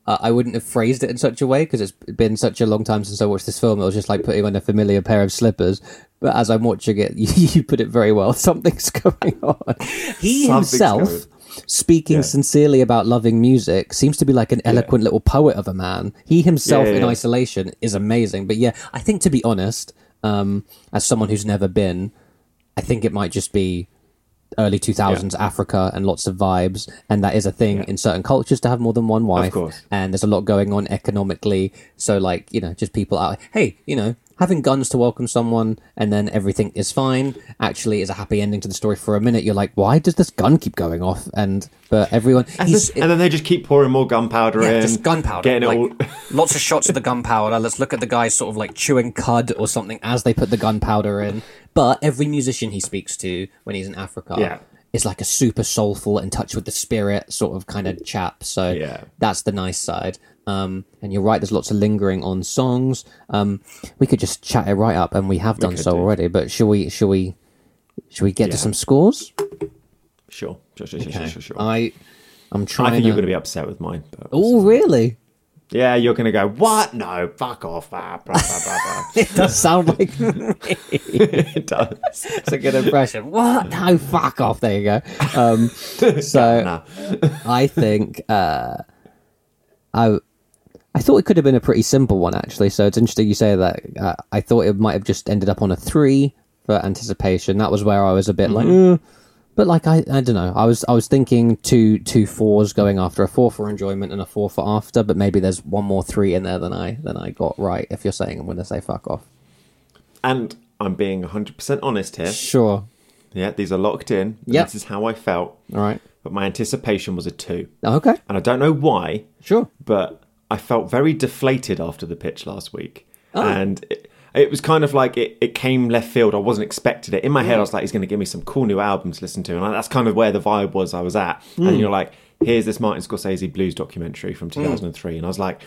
Uh, I wouldn't have phrased it in such a way because it's been such a long time since I watched this film. It was just like putting on a familiar pair of slippers. But as I'm watching it, you, you put it very well. Something's going on. He Something's himself, going- speaking Yeah. sincerely about loving music, seems to be like an eloquent little poet of a man. He himself, Yeah, yeah, in isolation, is amazing. But yeah, I think to be honest, um, as someone who's never been, I think it might just be early 2000s Africa and lots of vibes. And that is a thing in certain cultures to have more than one wife. course. And there's a lot going on economically. So, like, you know, just people out, hey, you know, having guns to welcome someone and then everything is fine actually is a happy ending to the story for a minute. You're like, why does this gun keep going off? And, but everyone, and, he's, this- and then they just keep pouring more gunpowder yeah, in. just gunpowder. Getting like, it all. lots of shots of the gunpowder. Let's look at the guys sort of like chewing cud or something as they put the gunpowder in. But every musician he speaks to when he's in Africa Yeah. is like a super soulful, in touch with the spirit sort of kind of chap. So Yeah. that's the nice side. Um, and you're right. There's lots of lingering on songs. Um, we could just chat it right up, and we have done could so do. already. But shall we? Shall we? Shall we get to some scores? Sure, sure, sure, sure, sure, sure. I, I'm trying. I think to... you're going to be upset with mine. But Oh, really? Yeah, you're going to go, what? No, fuck off. Ah, blah, blah, blah, blah. It does sound like me. it does. It's a good impression. What? No, fuck off. There you go. Um, so. I think uh, I I thought it could have been a pretty simple one actually. So it's interesting you say that. Uh, I thought it might have just ended up on a three for anticipation. That was where I was a bit like, "Uh," but like I I don't know. I was I was thinking two two fours going after a four for enjoyment and a four for after. But maybe there's one more three in there than I than I got right. If you're saying I'm going to say fuck off, And I'm being 100% honest here. sure. Yeah, these are locked in. Yep. This is how I felt. All right. But my anticipation was a two. Okay. And I don't know why, Sure. but I felt very deflated after the pitch last week. Oh. And it, it was kind of like it, it came left field. I wasn't expecting it. In my head, I was like, he's going to give me some cool new albums to listen to. And that's kind of where the vibe was I was at. Hmm. And you're like, here's this Martin Scorsese blues documentary from 2003. And I was like,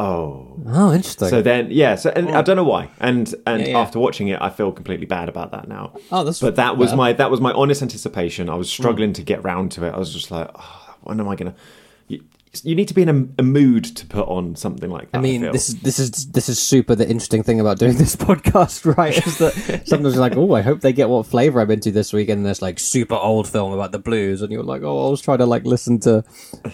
oh. Oh, interesting. So then, yeah. So and I don't know why. And and Yeah, yeah. after watching it, I feel completely bad about that now. Oh, that's But that was fair. my that was my honest anticipation. I was Hmm. struggling to get round to it. I was just like, oh, when am I gonna? You, need to be in a, a mood to put on something like that. I mean, feel. this is this is this is super the interesting thing about doing this podcast, right? Is that sometimes you're like, oh, I hope they get what flavor I'm into this week, and there's like super old film about the blues, and you're like, oh, I was trying to like listen to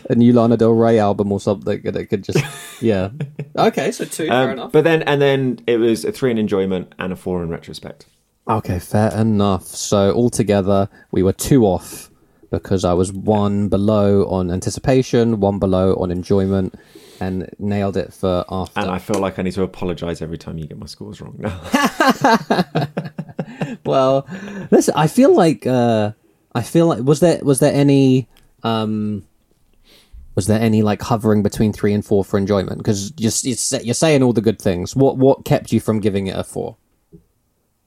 a new Lana Del Rey album or something, and it could just, yeah. Okay, so two, fair Um, enough. but then and then it was a three in enjoyment and a four in retrospect. Okay, fair enough. So altogether, we were two off because I was one below on anticipation, one below on enjoyment, and nailed it for after. And I feel like I need to apologise every time you get my scores wrong now. well, listen, I feel like uh, I feel like was there was there any um, was there any like hovering between three and four for enjoyment? Because you're, you're saying all the good things. What what kept you from giving it a four?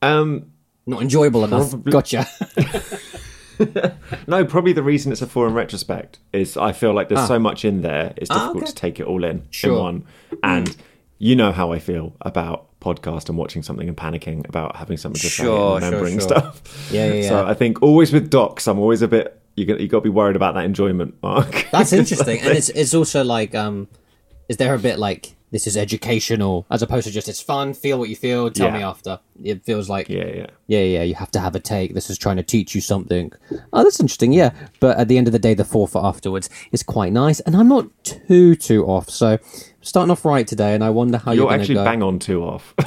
um, Not enjoyable enough. Probably- Gotcha. no, probably the reason it's a four in retrospect is I feel like there's so much in there. It's difficult Ah. okay. to take it all in Sure. in one. And you know how I feel about podcast and watching something and panicking about having something to say Sure, and sure, remembering sure. stuff. Yeah, yeah, So. I think always with docs, I'm always a bit. You got you got to be worried about that enjoyment mark. That's interesting, and it's it's also like um, is there a bit like this is educational as opposed to just it's fun, feel what you feel, tell Yeah. me after. It feels like yeah, yeah. yeah, yeah, you have to have a take. This is trying to teach you something. Oh, that's interesting. Yeah, but at the end of the day, the four for afterwards is quite nice, and I'm not too too off. So starting off right today, and I wonder how you're, You're actually go. bang on two off.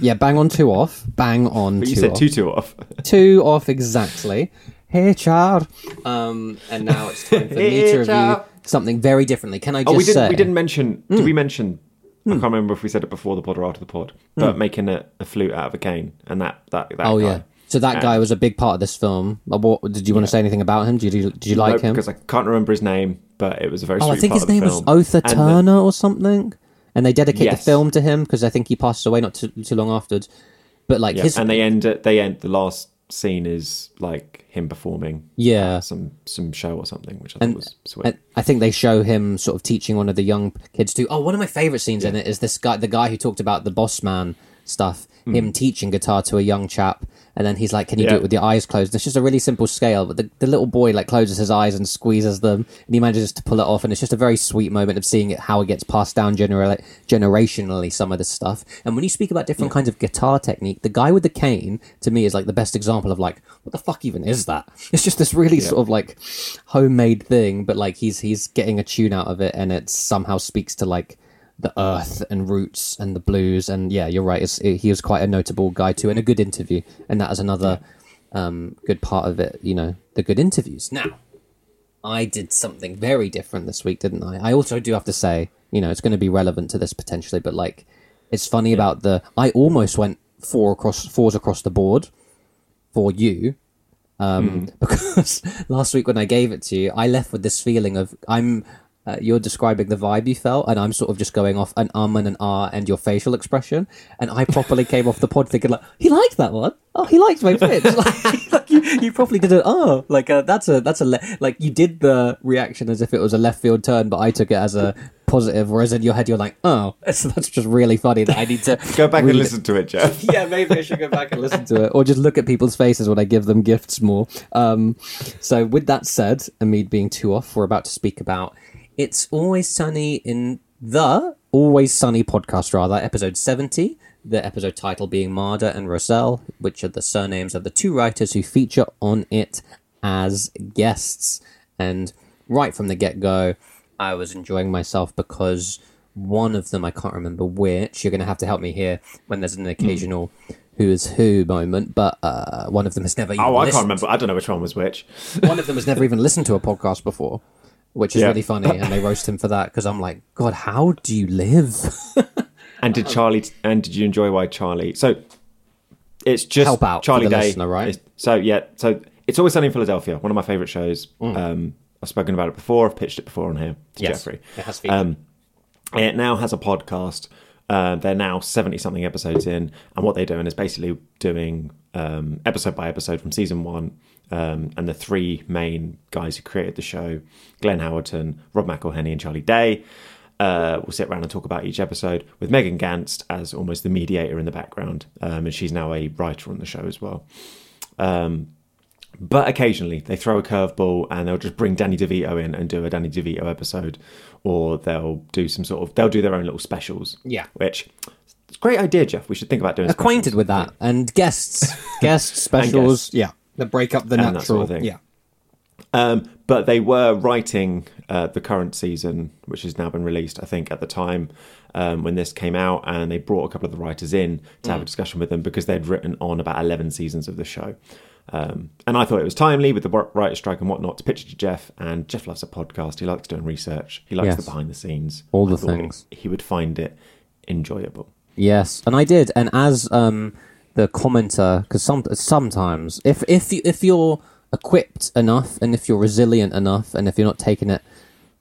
Yeah, bang on two off. Bang on but two you said off. two two off. two off exactly. Hey, child. Um, and now it's time for me Hey, to review child. something very differently. Can I just Oh, we didn't. say? Hmm. We didn't mention. Did we mention? I can't remember if we said it before the pod or after the pod. But making a, a flute out of a cane and that that that. Oh guy. yeah. So that guy was a big part of this film. Uh, What, did you want to say anything about him? Did you did you like him? because I can't remember his name, but it was a very. Oh, sweet I think part his of the name was film. Otha And the- Turner or something. And they dedicate Yes. the film to him because I think he passed away not too, too long afterwards. But like yeah, his, and they end. it- They end. The last scene is like him performing uh, yeah, some some show or something, which I And- thought was sweet. I think they show him sort of teaching one of the young kids too. Oh, one of my favorite scenes in it is this guy, the guy who talked about the boss man stuff, him mm. teaching guitar to a young chap. And then he's like, Can you do Hmm. It with your eyes closed? It's just a really simple scale, but the, the little boy like closes his eyes and squeezes them and he manages to pull it off. And it's just a very sweet moment of seeing it, how it gets passed down genera- generationally, some of this stuff. And when you speak about different kinds of guitar technique, the guy with the cane to me is like the best example of like, what the fuck even is that? It's just this really sort of like homemade thing, but like he's he's getting a tune out of it, and it somehow speaks to like the earth and roots and the blues. And yeah, you're right. It's, he was quite a notable guy too, and a good interview. And that is another um, good part of it. You know, the good interviews. Now, I did something very different this week, didn't I? I also do have to say, you know, it's going to be relevant to this potentially, but like, it's funny about the. I almost went four across fours across the board for you um, because last week when I gave it to you, I left with this feeling of I'm. Uh, you're describing the vibe you felt, and I'm sort of just going off an um and an ah and your facial expression. And I properly came off the pod thinking like, he liked that one. Oh, he liked my pitch. like, like, you, you properly did it. Oh, like uh, that's a that's a le- like you did the reaction as if it was a left field turn, but I took it as a positive. Whereas in your head, you're like, oh, that's, that's just really funny that I need to Go back and it listen to it, Jeff. yeah, maybe I should go back and listen to it, or just look at people's faces when I give them gifts more. Um, so, with that said, and me being too off, we're about to speak about "It's Always Sunny in the Always Sunny podcast, rather, episode 70, the episode title being Marder and Rosell, which are the surnames of the two writers who feature on it as guests. And right from the get go, I was enjoying myself because one of them, I can't remember which, you're going to have to help me here when there's an occasional who is who moment, but uh, one of them has never even Oh, I can't remember. I don't know which one was which. one of them has never even listened to a podcast before, which is Yeah. really funny, and they roast him for that because I'm like, God, how do you live? And did Charlie? And did you enjoy why Charlie? So it's just Help out Charlie Day. listener, right? is- So yeah, so it's always sunny in Philadelphia. One of my favorite shows. Mm. Um, I've spoken about it before. I've pitched it before on here to Yes, Jeffrey. it has. Um, it now has a podcast. Uh, they're now seventy something episodes in, and what they're doing is basically doing um, episode by episode from season one. Um, and the three main guys who created the show, Glenn Howerton, Rob McElhenney, and Charlie Day, uh, we'll sit around and talk about each episode with Megan Ganz as almost the mediator in the background, um, and she's now a writer on the show as well. Um, but occasionally they throw a curveball and they'll just bring Danny DeVito in and do a Danny DeVito episode, or they'll do some sort of they'll do their own little specials. Yeah. which it's a great idea, Jeff. We should think about doing Acquainted specials. with that and guests, guests specials, guests. yeah, that break up the And natural, sort of thing. yeah. Um, but they were writing uh, the current season, which has now been released, I think, at the time um, when this came out, and they brought a couple of the writers in to have a discussion with them because they'd written on about 11 seasons of the show. Um, and I thought it was timely with the writer strike and whatnot to pitch it to Jeff. And Jeff loves a podcast. He likes doing research. He likes Yes. the behind the scenes. All the I thought things. He would find it enjoyable. Yes, and I did. And as um, the commenter, because some sometimes if if you, if you're equipped enough and if you're resilient enough and if you're not taking it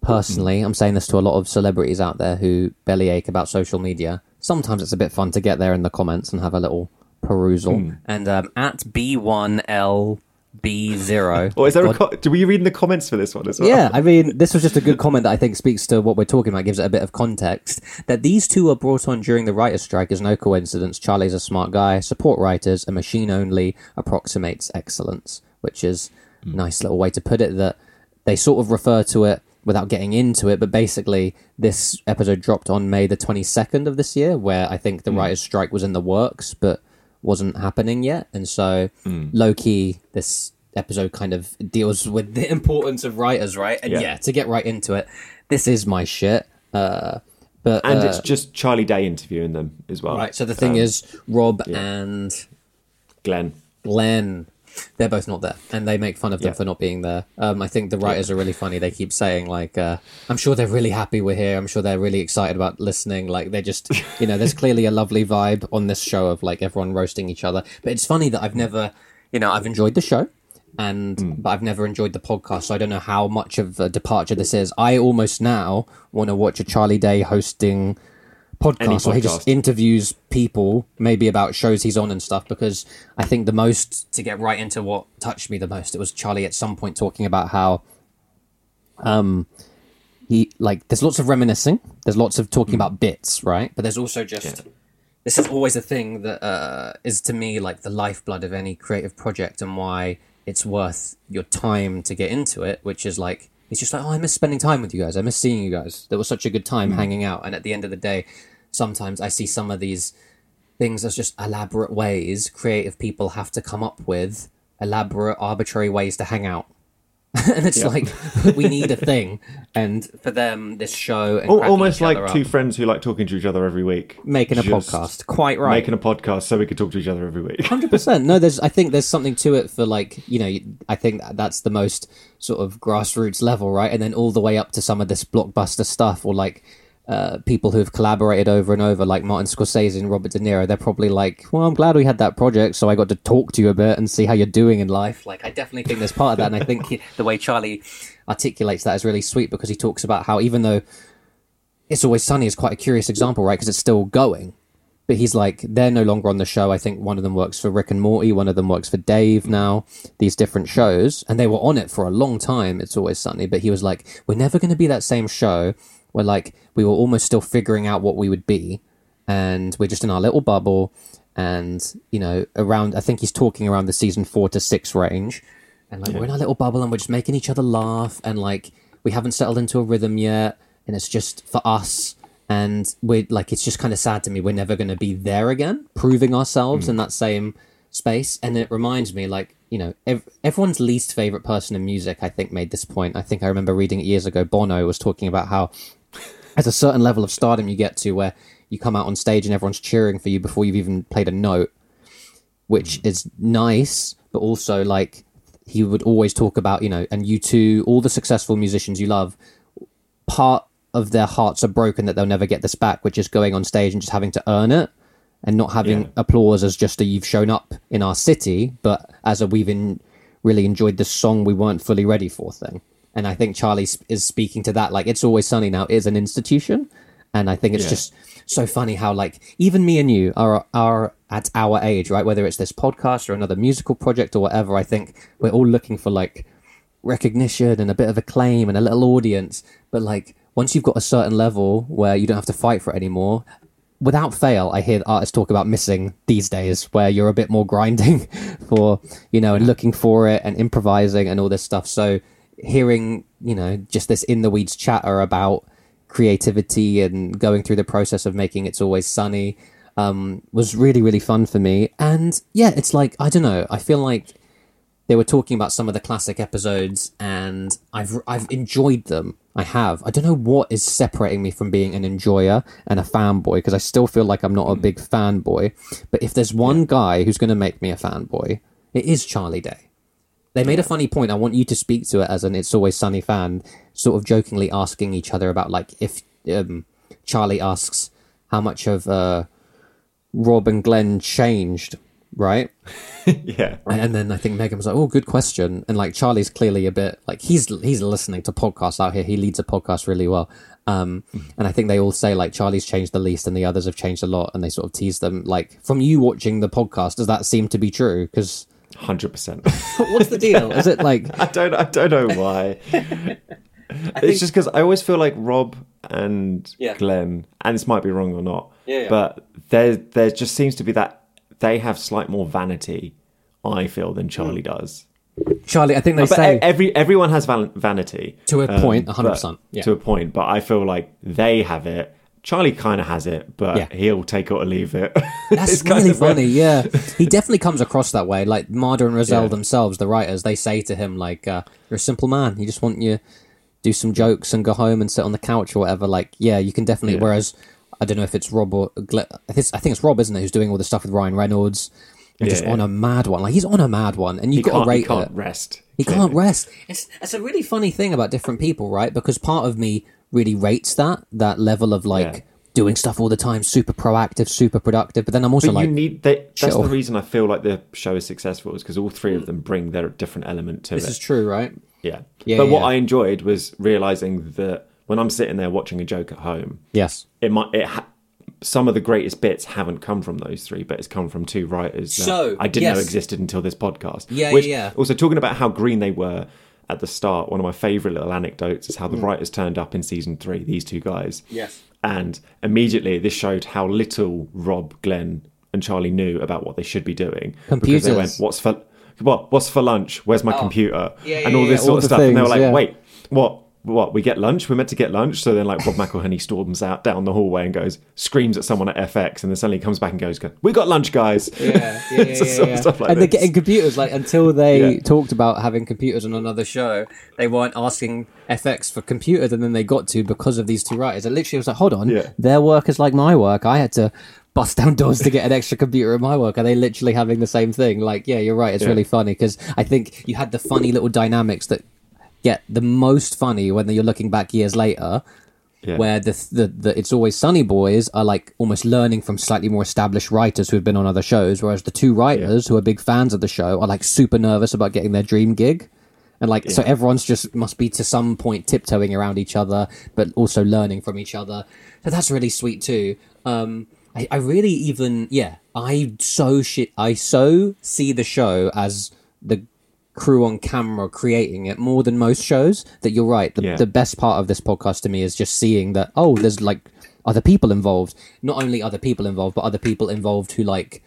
personally, I'm saying this to a lot of celebrities out there who bellyache about social media. Sometimes it's a bit fun to get there in the comments and have a little perusal. And um, at B1LB0. Or is there a God- do we read in the comments for this one as well? yeah, I mean, this was just a good comment that I think speaks to what we're talking about, gives it a bit of context. That these two were brought on during the writer's strike is no coincidence. Charlie's a smart guy, support writers, a machine only approximates excellence, which is hmm. a nice little way to put it. That they sort of refer to it without getting into it, but basically, this episode dropped on May the 22nd of this year, where I think the hmm. writer's strike was in the works, but wasn't happening yet. And so, low key, this episode kind of deals with the importance of writers, right? And yeah, Yeah. to get right into it, this is my shit. Uh, but And uh, it's just Charlie Day interviewing them as well. right. So the thing Um, is, Rob and Glenn. Glenn, they're both not there, and they make fun of them Yeah. for not being there. Um, I think the writers are really funny. They keep saying like, uh, "I'm sure they're really happy we're here. I'm sure they're really excited about listening." Like they're just, you know, there's clearly a lovely vibe on this show of like everyone roasting each other. But it's funny that I've never, you know, I've enjoyed the show. And but I've never enjoyed the podcast, so I don't know how much of a departure this is. I almost now want to watch a Charlie Day hosting podcast where he just interviews people maybe about shows he's on and stuff because I think the most to get right into what touched me the most it was Charlie at some point talking about how um he like there's lots of reminiscing there's lots of talking about bits right? But there's also just this is always a thing that uh, is to me like the lifeblood of any creative project and why it's worth your time to get into it which is like it's just like oh i miss spending time with you guys. I miss seeing you guys. There was such a good time hanging out. And at the end of the day sometimes i see some of these things as just elaborate ways creative people have to come up with elaborate arbitrary ways to hang out and it's like we need a thing and for them this show Al- almost like two up, friends who like talking to each other every week, making a podcast quite right making a podcast so we could talk to each other every week. Hundred percent. No, there's. I think there's something to it for like you know. I think that's the most sort of grassroots level, right? And then all the way up to some of this blockbuster stuff, or like uh, people who have collaborated over and over, like Martin Scorsese and Robert De Niro. They're probably like, "Well, I'm glad we had that project, so I got to talk to you a bit and see how you're doing in life." Like, I definitely think there's part of that, and I think he- the way Charlie articulates that is really sweet because he talks about how even though it's always sunny is quite a curious example, right? Because it's still going but he's like they're no longer on the show. I think one of them works for Rick and Morty, one of them works for Dave now. These different shows, and they were on it for a long time. It's always sunny, but he was like, "We're never going to be that same show." Where like we were almost still figuring out what we would be, and we're just in our little bubble. And you know, around I think he's talking around the season four to six range, and like we're in our little bubble and we're just making each other laugh, and like we haven't settled into a rhythm yet, and it's just for us and we're like it's just kind of sad to me we're never going to be there again proving ourselves hmm. in that same space and it reminds me like you know ev- everyone's least favorite person in music i think made this point i think i remember reading it years ago bono was talking about how at a certain level of stardom you get to where you come out on stage and everyone's cheering for you before you've even played a note which mm. is nice but also like he would always talk about you know and you two all the successful musicians you love part of their hearts are broken that they'll never get this back, which is going on stage and just having to earn it and not having Yeah. applause as just a you've shown up in our city, but as a we've in, really enjoyed this song we weren't fully ready for thing. And I think Charlie is speaking to that. Like, it's always sunny now is an institution. And I think it's Yeah. just so funny how, like, even me and you are, are at our age, right? Whether it's this podcast or another musical project or whatever, I think we're all looking for, like, recognition and a bit of acclaim and a little audience. But like once you've got a certain level where you don't have to fight for it anymore, without fail, I hear artists talk about missing these days where you're a bit more grinding for, you know, and looking for it and improvising and all this stuff. So hearing, you know, just this in the weeds chatter about creativity and going through the process of making It's Always Sunny um, was really, really fun for me. And yeah, it's like, I don't know, I feel like they were talking about some of the classic episodes and I've I've enjoyed them. I have. I don't know what is separating me from being an enjoyer and a fanboy because I still feel like I'm not a big fanboy. But if there's one guy who's going to make me a fanboy, it is Charlie Day. They made a funny point. I want you to speak to it as an It's Always Sunny fan, sort of jokingly asking each other about like if um, Charlie asks how much of uh, Rob and Glenn changed, right? yeah. And, and then I think Megan was like, "Oh, good question." And like Charlie's clearly a bit like he's he's listening to podcasts out here. He leads a podcast really well. Um, and I think they all say like Charlie's changed the least, and the others have changed a lot. And they sort of tease them. Like from you watching the podcast, does that seem to be true? Because Hundred percent. what's the deal? Is it like I don't. I don't know why. it's just because I always feel like Rob and Yeah. Glenn, and this might be wrong or not, Yeah, yeah. but there there just seems to be that they have slight more vanity. I feel than Charlie does. Charlie? I think they But say every everyone has val- vanity To a um, point, 100%, yeah. To a point, but I feel like they have it. Charlie kind of has it, but Yeah. he'll take it or leave it. That's It's kind really of a- funny. Yeah, he definitely comes across that way. Like Marder and Rosell Yeah. themselves, the writers, they say to him like, uh, "You're a simple man. You just want you do some jokes and go home and sit on the couch or whatever." Like, yeah, you can definitely. Yeah. Whereas, I don't know if it's Rob or Gle- I think it's- I think it's Rob, isn't it, who's doing all the stuff with Ryan Reynolds and Yeah, just yeah. on a mad one. Like he's on a mad one, and you've got can't, to he can't it. rest. He clearly. can't rest. It's it's a really funny thing about different people, right? Because part of me really rates that that level of like Yeah. doing stuff all the time, super proactive, super productive. But then I'm also But like, you need they, that's the oh. reason I feel like the show is successful is because all three of them bring their different element to it. this it. is true, right? yeah. Yeah, but what. I enjoyed was realizing that when I'm sitting there watching a joke at home, Yes. it might it ha- some of the greatest bits haven't come from those three, but it's come from two writers that So, I didn't know existed until this podcast. Yeah, Which, yeah, yeah. Also, talking about how green they were at the start, one of my favorite little anecdotes is how Mm. the writers turned up in season three. These two guys, Yes. and immediately this showed how little Rob, Glenn, and Charlie knew about what they should be doing because they went, "What's for what? What's for lunch? Where's my computer?" Oh. Yeah, and all this yeah, sort all of the stuff. and they were like, yeah. "Wait, what?" What we get lunch? We're meant to get lunch. So then, like Rob McElhenney storms out down the hallway and goes, screams at someone at FX, and then suddenly comes back and goes, "We got lunch, guys." Yeah, yeah, yeah, It's just sort of stuff like and they're getting computers. Like until they Yeah. talked about having computers on another show, they weren't asking FX for computers, and then they got to because of these two writers. It literally was like, hold on, Yeah. their work is like my work. I had to bust down doors to get an extra computer in my work. Are they literally having the same thing? Like, yeah, you're right. It's Yeah. really funny because I think you had the funny little dynamics that get the most funny when you're looking back years later Yeah. where the, the the it's always sunny boys are like almost learning from slightly more established writers who have been on other shows whereas the two writers who are big fans of the show are like super nervous about getting their dream gig. And like so everyone's just must be to some point tiptoeing around each other but also learning from each other. So that's really sweet too. Um I, I really even yeah i so shit i so see the show as the crew on camera creating it more than most shows that you're right the, Yeah. the best part of this podcast to me is just seeing that oh there's like other people involved. Not only other people involved but other people involved who like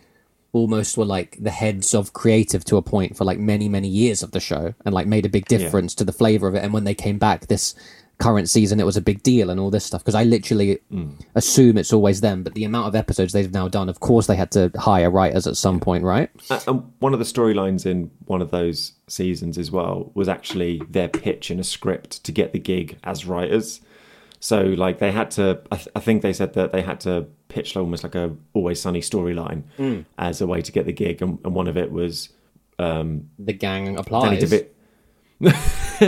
almost were like the heads of creative to a point for like many many years of the show and like made a big difference to the flavor of it. And when they came back this current season it was a big deal and all this stuff because I literally assume it's always them. But the amount of episodes they've now done, of course, they had to hire writers at some point, right? Uh, and one of the storylines in one of those seasons as well was actually their pitch in a script to get the gig as writers. So like they had to, I, th- I think they said that they had to pitch almost like a Always Sunny storyline as a way to get the gig, and, and one of it was The gang Danny applies. DeVito.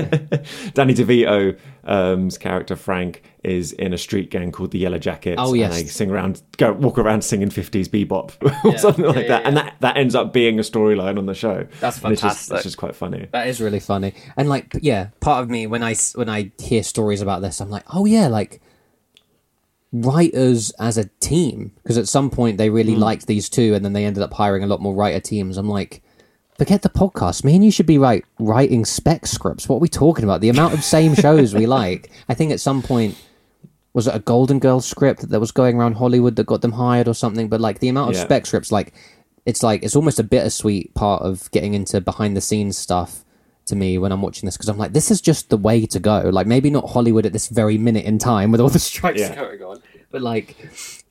Danny DeVito's um, character Frank is in a street gang called the Yellow Jackets. Oh, yes. and they sing around, go walk around singing fifties bebop or something like that, and that that ends up being a storyline on the show. That's And it's just, fantastic. it's just quite funny. That is really funny. And like, yeah, part of me when I when I hear stories about this, I'm like, oh yeah, like writers as a team because at some point they really liked these two, and then they ended up hiring a lot more writer teams. I'm like. Forget the podcast. Me and you should be right writing spec scripts. What are we talking about? The amount of same shows we like. I think at some point was it a Golden Girls script that was going around Hollywood that got them hired or something? But like the amount of Yeah. spec scripts, like it's like it's almost a bittersweet part of getting into behind the scenes stuff to me when I'm watching this because I'm like, this is just the way to go. Like maybe not Hollywood at this very minute in time with all the strikes Yeah. going on, but like,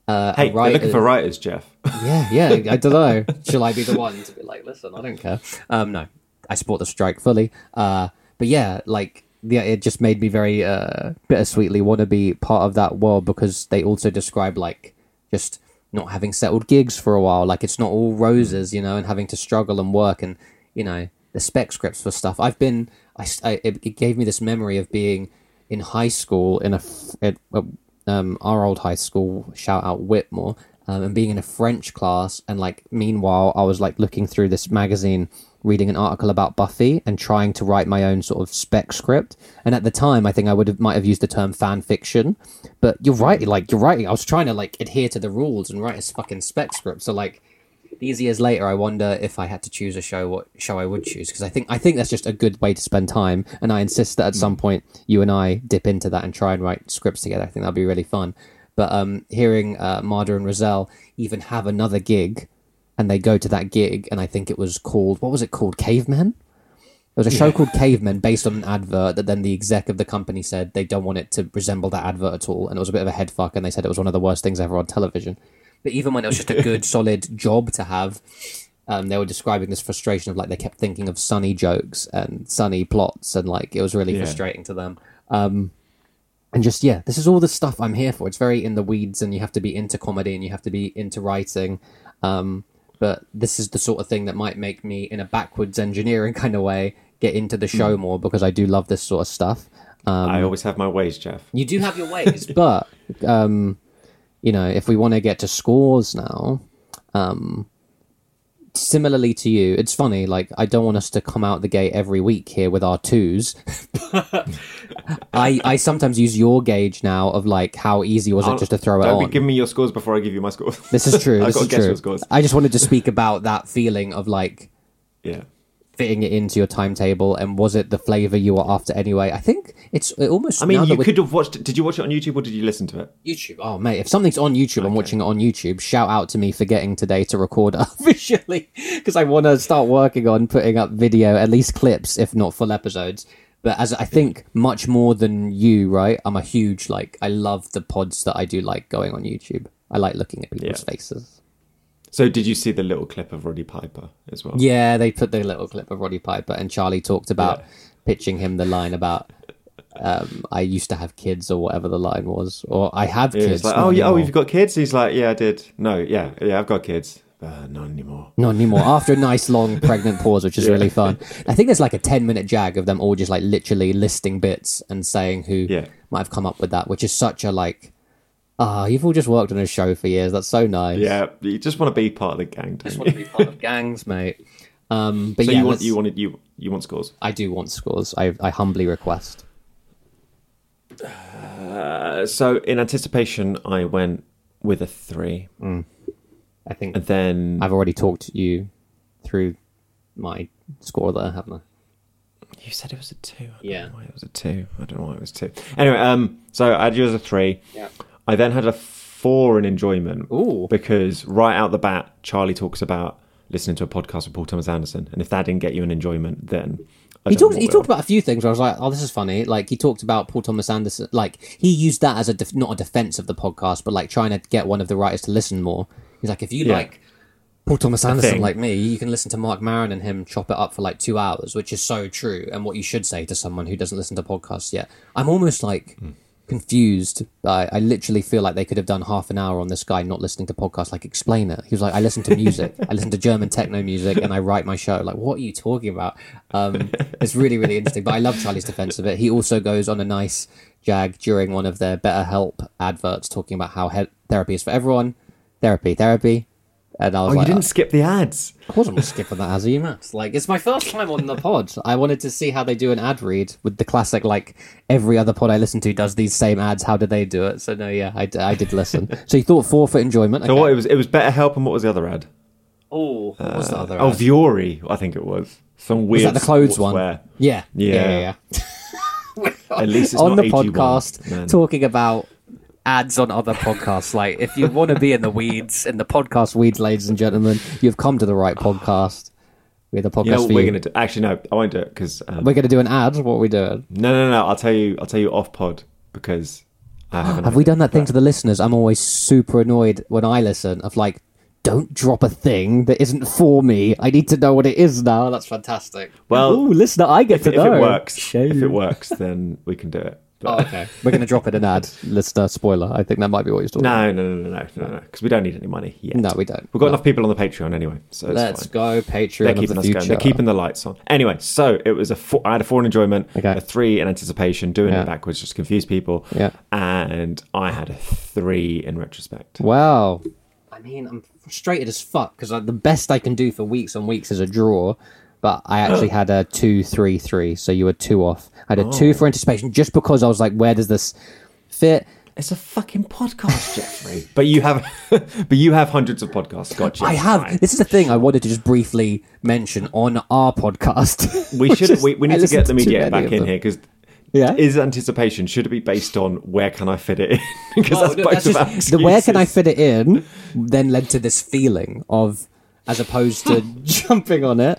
uh, Hey, a they're looking for writers, Jeff. yeah, yeah. I don't know. Shall I be the one to be like, listen, I don't care. Um, no, I support the strike fully. Uh, but yeah, like, yeah, it just made me very uh, bittersweetly want to be part of that world because they also describe like just not having settled gigs for a while. Like it's not all roses, you know, and having to struggle and work and you know the spec scripts for stuff. I've been, I, I it, gave me this memory of being in high school in a, at, uh, um, our old high school. Shout out Whitmore. Um, and being in a French class, and like meanwhile, I was like looking through this magazine, reading an article about Buffy, and trying to write my own sort of spec script. And at the time, I think I would have might have used the term fan fiction, but you're right. Like you're right. I was trying to like adhere to the rules and write a fucking spec script. So like these years later, I wonder if I had to choose a show, what show I would choose because I think I think that's just a good way to spend time, and I insist that at some point you and I dip into that and try and write scripts together. I think that'd be really fun. But um, hearing uh, Marder and Rosell even have another gig, and they go to that gig, and I think it was called what was it called? Cavemen. There was a show called Cavemen based on an advert that then the exec of the company said they don't want it to resemble that advert at all, and it was a bit of a head fuck, and they said it was one of the worst things ever on television. But even when it was just a good, solid job to have, um, they were describing this frustration of like they kept thinking of sunny jokes and sunny plots, and like it was really Yeah. frustrating to them. Um, and just yeah, this is all the stuff I'm here for. It's very in the weeds, and you have to be into comedy and you have to be into writing. Um, but this is the sort of thing that might make me, in a backwards engineering kind of way, get into the show more because I do love this sort of stuff. Um, I always have my ways, Jeff. you do have your ways, but um, you know, if we want to get to scores now, um, similarly to you, it's funny. Like, I don't want us to come out the gate every week here with our twos. I I sometimes use your gauge now of like how easy was it just to throw it Don't on. giving me your scores before I give you my scores. this is true. I've This got is true. your scores. I just wanted to speak about that feeling of like Yeah. Fitting it into your timetable, and was it the flavor you were after anyway? I think it's it almost. I mean, you could have watched. Did you watch it on YouTube or did you listen to it? YouTube. Oh, mate, if something's on YouTube, I'm watching it on YouTube. Shout out to me for getting today to record officially because I want to start working on putting up video, at least clips, if not full episodes. But as I think much more than you, right? I'm a huge like. I love the pods that I do like going on YouTube. I like looking at people's Yeah. faces. So, did you see the little clip of Roddy Piper as well? Yeah, they put the little clip of Roddy Piper, and Charlie talked about Yeah. pitching him the line about. Um, I used to have kids, or whatever the line was, or I have Yeah, kids. Like, oh yeah, oh you've got kids. He's like, yeah, I did. No, yeah, yeah, I've got kids. Uh, not anymore. Not anymore. After a nice long pregnant pause, which is really fun. I think there's like a 10 minute jag of them all just like literally listing bits and saying who Yeah. might have come up with that, which is such a like, ah, you've all just worked on a show for years. That's so nice. Yeah, you just want to be part of the gang. Don't Just want to be part of gangs, mate. Um, but So yeah, you want let's- you wanted you you want scores. I do want scores. I, I humbly request. Uh, so in anticipation, I went with a three, I think and then I've already talked to you through my score there, haven't I? you said it was a two. I don't Yeah. know why it was a two. I don't know why it was two. Anyway, um, so I had you as a three. Yeah. I then had a four in enjoyment. Ooh. Because right out the bat, Charlie talks about listening to a podcast with Paul Thomas Anderson, and if that didn't get you an enjoyment, then He talked. He talked about a few things. Where I was like, "Oh, this is funny." Like he talked about Paul Thomas Anderson. Like he used that as a def- not a defense of the podcast, but like trying to get one of the writers to listen more. He's like, if you Yeah. like Paul Thomas Anderson like me, you can listen to Marc Maron and him chop it up for like two hours, which is so true, and what you should say to someone who doesn't listen to podcasts yet. I'm almost like Hmm. Confused. I, I literally feel like they could have done half an hour on this guy not listening to podcasts. Like, explain it. He was like, I listen to music. I listen to German techno music, and I write my show. Like, what are you talking about? Um, it's really, really interesting. But I love Charlie's defense of it. He also goes on a nice jag during one of their Better Help adverts, talking about how he- therapy is for everyone. Therapy, therapy. And I was Oh, you didn't skip the ads. I'm not skipping the that as a UMass. Like it's my first time on the pod. I wanted to see how they do an ad read with the classic like every other pod I listen to does these same ads. How do they do it? So no, yeah, I did listen. so you thought four for enjoyment? So Okay. what? It was it was better help, and what was the other ad? Oh, what was the uh, other? Oh, ad? Vuori, I think it was some weird. was that the clothes one? Yeah, yeah, Yeah. yeah. yeah. At least it's on not the AG1, podcast man. talking about ads on other podcasts. Like, if you want to be in the weeds, in the podcast weeds, ladies and gentlemen, you've come to the right podcast. We're the podcast You know what we're you. gonna do? Actually, no, I won't do it because um, We're going to do an ad. What are we doing? no, no, no. I'll tell you. I'll tell you off pod because I haven't. Have we done that thing to the listeners? I'm always super annoyed when I listen of like, don't drop a thing that isn't for me. I need to know what it is now. That's fantastic. Well, Ooh, listener, I get If, to if know. it works, Shame. if it works, then we can do it. Oh, okay. We're going to drop it in ad. Listener, spoiler. I think that might be what you're talking about. no, no, no, no, no, no, because we don't need any money yet. No, we don't. We've got No. enough people on the Patreon anyway, so it's Let's fine. go, Patreon They're of keeping the us future. going. They're keeping the lights on. Anyway, so it was a four, I had a four in enjoyment, Okay. a three in anticipation, doing Yeah. it backwards just confuse people, Yeah. and I had a three in retrospect. Wow. I mean, I'm frustrated as fuck because the best I can do for weeks on weeks is a draw, but I actually had a two, three, three. So you were two off. I had a Oh. two for anticipation just because I was like, where does this fit? It's a fucking podcast, Jeffrey. but you have, but you have hundreds of podcasts. Gotcha. I have. Fine. This is the thing I wanted to just briefly mention on our podcast. We should. is- We, we I need to get the media back in them. here because. Yeah. Is anticipation should it be based on where can I fit it in? because Oh, that's no, both that's of just- our the where can I fit it in then led to this feeling of as opposed to jumping on it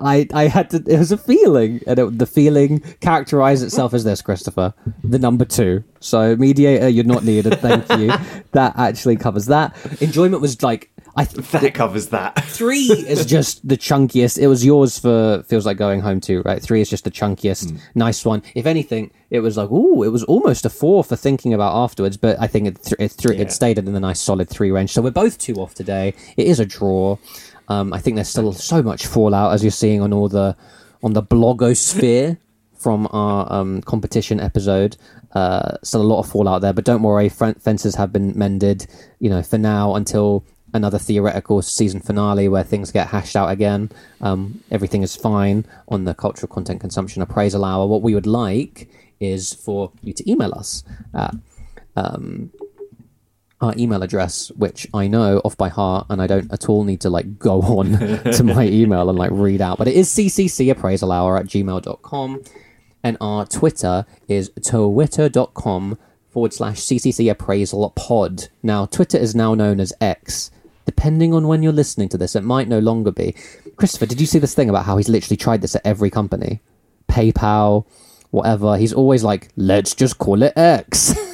i i had to it was a feeling and it, the feeling characterized itself as this christopher the number two so mediator you're not needed thank you that actually covers that enjoyment was like i th- That covers that. three is just the chunkiest. It was yours for feels like going home too, right? Three is just the chunkiest, hmm. nice one. If anything, it was like ooh, it was almost a four for thinking about afterwards. But I think it th- it, th- Yeah. it stayed in the nice solid three range. So we're both two off today. It is a draw. Um, I think there's still so much fallout as you're seeing on all the on the blogosphere from our um, competition episode. Uh, still a lot of fallout there, but don't worry, fen- fences have been mended. You know, for now until another theoretical season finale where things get hashed out again. Um, everything is fine on the cultural content consumption appraisal hour. What we would like is for you to email us at um, our email address, which I know off by heart, and I don't at all need to like go on to my email and like read out. But it is cccappraisalhour at gmail.com. And our Twitter is twitter.com forward slash ccc appraisal pod. Now, Twitter is now known as X. Depending on when you're listening to this, it might no longer be. Christopher, did you see this thing about how he's literally tried this at every company? PayPal, whatever. He's always like, let's just call it X.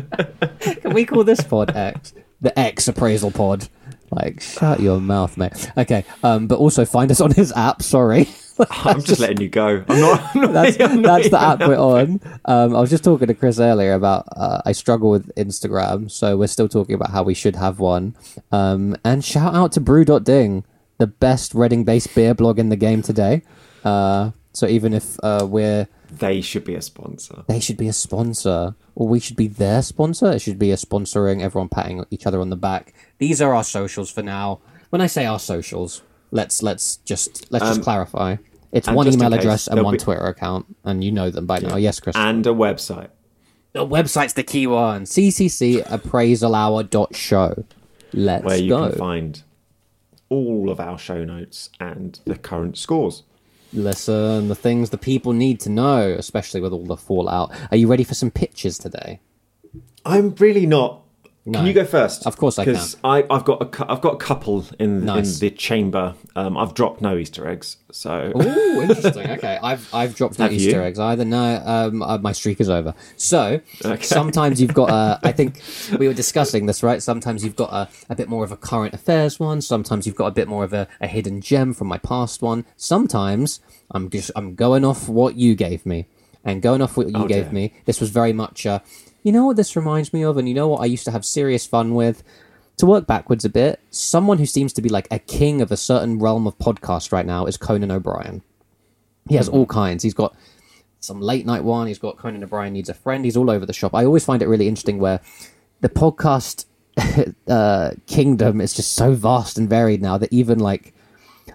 Can we call this pod X? The X appraisal pod. Like, shut your mouth, mate. Okay, um, but also find us on his app. Sorry, I'm just letting you go. I'm not. I'm not that's I'm not that's the app we're on. Um, I was just talking to Chris earlier about uh, I struggle with Instagram, so we're still talking about how we should have one. Um, and shout out to Brew.ding, the best Reading-based beer blog in the game today. Uh, so even if uh, we're They should be a sponsor. they should be a sponsor, or we should be their sponsor. It should be a sponsoring, everyone patting each other on the back. These are our socials for now. When I say our socials, let's let's just let's just Um, clarify. It's one just in email case, address and one be- Twitter account, and you know them by now. Yes, Chris. And a website. the website's the key one. CCCappraisalhour.show. Let's where you go. can find all of our show notes and the current scores. Listen, the things the people need to know, especially with all the fallout. Are you ready for some pitches today? I'm really not Can you go first? Of course I can. Because I've got a, I've got a couple in Nice. in the chamber. Um, I've dropped no Easter eggs, so Oh, interesting. Okay, I've I've dropped no Have Easter you? eggs either. No, um, uh, my streak is over. So sometimes you've got a. I think we were discussing this, right? Sometimes you've got a, a bit more of a current affairs one. Sometimes you've got a bit more of a, a hidden gem from my past one. Sometimes I'm just I'm going off what you gave me, and going off what you Oh, gave me. This was very much. Uh, you know what this reminds me of, and you know what I used to have serious fun with to work backwards a bit, someone who seems to be like a king of a certain realm of podcast right now is Conan O'Brien. He has all kinds. He's got some late night one. He's got Conan O'Brien needs a friend. He's all over the shop. I always find it really interesting where the podcast uh, kingdom is just so vast and varied now that even like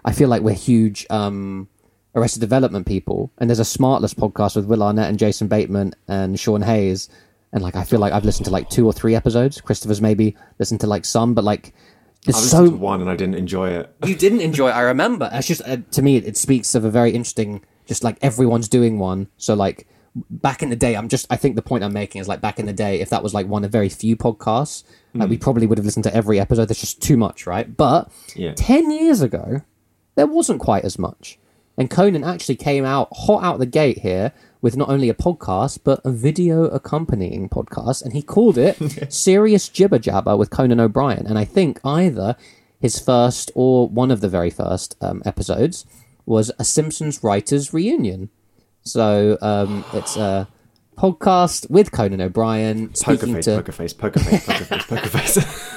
I feel like we're huge um, Arrested Development people, and there's a Smartless podcast with Will Arnett and Jason Bateman and Sean Hayes, and like I feel like I've listened to like two or three episodes. Christopher's maybe listened to like some, but like there's I so listened to one and I didn't enjoy it. you didn't enjoy it. I remember. It's just uh, to me, it speaks of a very interesting. Just like everyone's doing one, so like back in the day, I'm just. I think the point I'm making is like back in the day, if that was like one of very few podcasts, like we probably would have listened to every episode. There's just too much, right? But Yeah. ten years ago, there wasn't quite as much, and Conan actually came out hot out the gate here with not only a podcast but a video accompanying podcast, and he called it "Serious Jibber Jabber" with Conan O'Brien. And I think either his first or one of the very first um, episodes was a Simpsons writers reunion. So um, it's a podcast with Conan O'Brien Poker face, to poker face, poker face, poker face, poker face.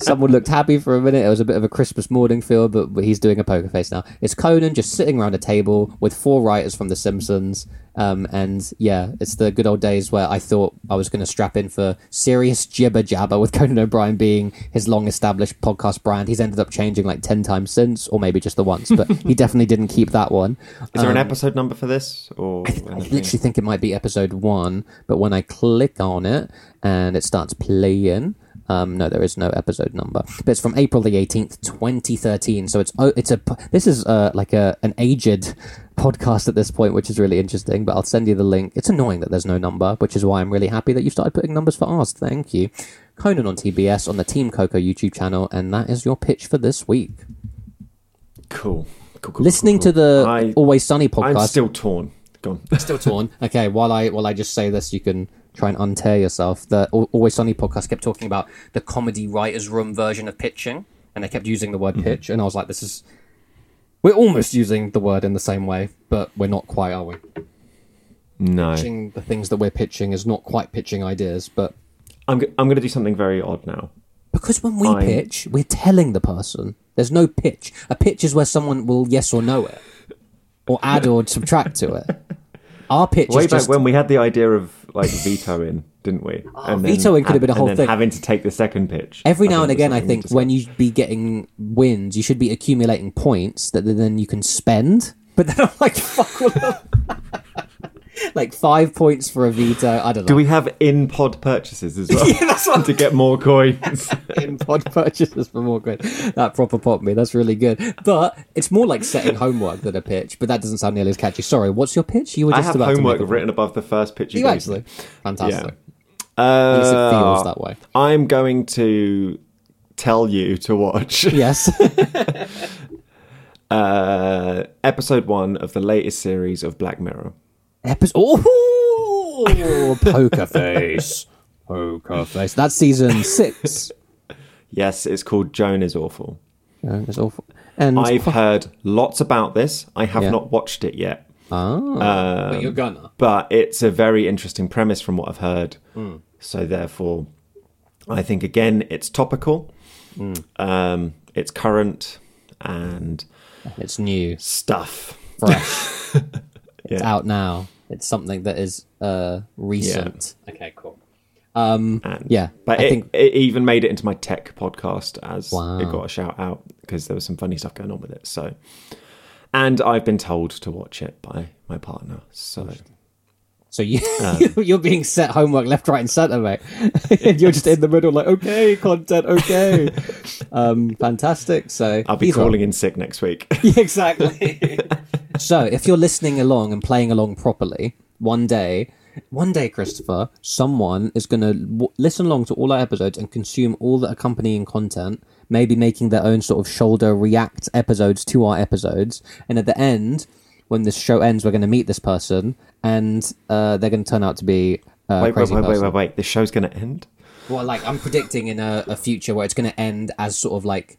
Someone looked happy for a minute. It was a bit of a Christmas morning feel, but but he's doing a poker face now. It's Conan just sitting around a table with four writers from The Simpsons. Um, and yeah, it's the good old days where I thought I was going to strap in for serious jibber jabber with Conan O'Brien being his long established podcast brand. He's ended up changing like 10 times since, or maybe just the once, but he definitely didn't keep that one. Is there an episode number for this or I anything? literally think it might be episode one, but when I click on it and it starts playing, um, no, there is no episode number. But it's from April the eighteenth, twenty thirteen. So it's oh, it's a this is uh, like a an aged podcast at this point, which is really interesting. But I'll send you the link. It's annoying that there's no number, which is why I'm really happy that you started putting numbers for ours. Thank you, Conan on TBS on the Team Coco YouTube channel, and that is your pitch for this week. Cool. Cool, cool, Listening cool, to the. I, Always Sunny podcast. I'm still torn. Go on. still torn. Okay, while I while I just say this, you can try and untear yourself. The Always Sunny podcast kept talking about the comedy writers' room version of pitching, and they kept using the word Mm-hmm. pitch, and I was like, this is. We're almost using the word in the same way, but we're not quite, are we? No. Pitching the things that we're pitching is not quite pitching ideas, but I'm, g- I'm going to do something very odd now. because when we I'm- pitch, we're telling the person. There's no pitch. A pitch is where someone will yes or no it, or add or subtract to it. Our pitch Way back just when we had the idea of like vetoing, didn't we? And then vetoing could have been a and whole then thing. Having to take the second pitch. Every now and again, I think when you be getting wins, you should be accumulating points that then you can spend. But then I'm like, fuck Like five points for a veto. I don't know. Do we have in-pod purchases as well? Yeah, that's what- to get more coins. in pod purchases for more good. That proper popped me. That's really good. But it's more like setting homework than a pitch. But that doesn't sound nearly as catchy. Sorry, what's your pitch? You were just I have about to homework written above the first pitch you, You actually fantastic. Uh, At least it feels that way. I'm going to tell you to watch Yes. uh, episode one of the latest series of Black Mirror. Episode. Oh, poker face. Poker face. That's season six. Yes, it's called Joan is Awful. Yeah, it's awful. And I've heard lots about this. I have Yeah. not watched it yet. ah, but you're gonna. but it's a very interesting premise from what I've heard. Hmm. So therefore, I think again it's topical, Hmm. um, it's current, and It's new, stuff. fresh. it's Yeah. out now. It's something that is uh recent. Okay, cool. Um, And, yeah, but I it, think it even made it into my tech podcast as Wow. it got a shout out because there was some funny stuff going on with it. So, and I've been told to watch it by my partner. So so. You Um, you're being set homework left, right, and center, mate. and you're just in the middle, like okay, content, okay. um, fantastic. So I'll be are- calling in sick next week. Yeah, exactly. so, if you're listening along and playing along properly, one day One day, Christopher, someone is going to w- listen along to all our episodes and consume all the accompanying content, maybe making their own sort of shoulder react episodes to our episodes. And at the end, when this show ends, we're going to meet this person, and uh, they're going to turn out to be a Wait, wait, crazy wait, wait, person. wait, wait. This show's going to end? Well, like I'm predicting in a, a future where it's going to end as sort of like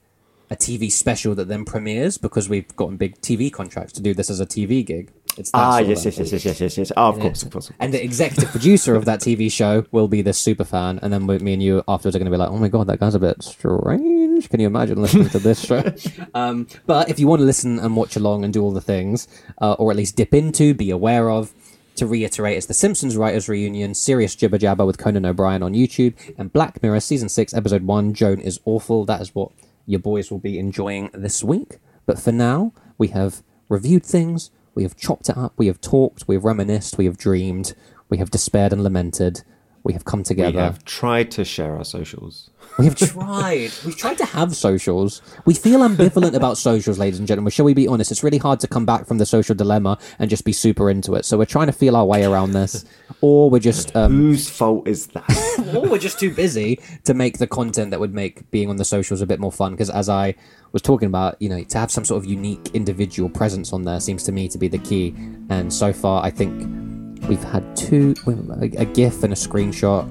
a TV special that then premieres because we've gotten big TV contracts to do this as a TV gig. It's that Ah, yes, yes, yes, yes, yes, yes, yes. Oh, of course, of course. Of course. And the executive producer of that TV show will be this super fan, and then me and you afterwards are going to be like, "Oh my god, that guy's a bit strange." Can you imagine listening to this show? um, but if you want to listen and watch along and do all the things, uh, or at least dip into, be aware of. To reiterate, it's the Simpsons writers reunion, serious jibber jabber with Conan O'Brien on YouTube, and Black Mirror season six, episode one. Joan is awful. That is what your boys will be enjoying this week. But for now, we have reviewed things, we have chopped it up, we have talked, we have reminisced, we have dreamed, we have despaired and lamented, we have come together. We have tried to share our socials. We have tried. We've tried to have socials. We feel ambivalent about socials, ladies and gentlemen. Shall we be honest? It's really hard to come back from the social dilemma and just be super into it. So we're trying to feel our way around this, or we're just, um, Whose fault is that? or we're just too busy to make the content that would make being on the socials a bit more fun. Because as I was talking about, you know, to have some sort of unique individual presence on there seems to me to be the key. And so far, I think we've had two a, a GIF and a screenshot.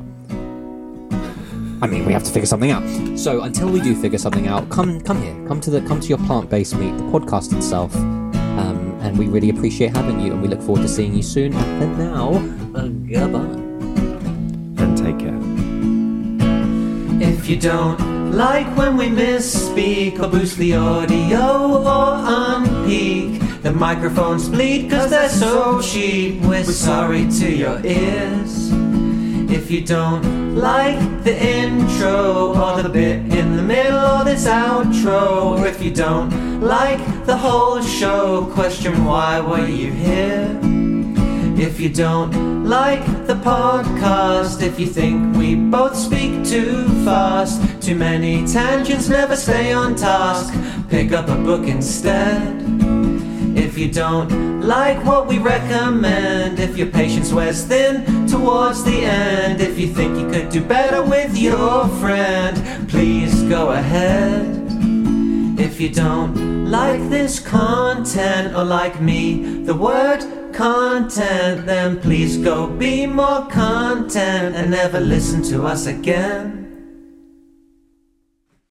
I mean, we have to figure something out. So until we do figure something out, come come here, come to the come to your plant based meat, the podcast itself. Um, and we really appreciate having you, and we look forward to seeing you soon. And now, uh, goodbye. and take care. If you don't like when we misspeak or boost the audio or unpeak, the microphones bleed cause they're so cheap. We're sorry to your ears. If you don't like the intro or the bit in the middle or this outro, or if you don't like the whole show, question why were you here? If you don't like the podcast, if you think we both speak too fast, too many tangents never stay on task, pick up a book instead. If you don't like what we recommend, if your patience wears thin towards the end, if you think you could do better with your friend, please go ahead. If you don't like this content or like me, the word content, then please go be more content and never listen to us again.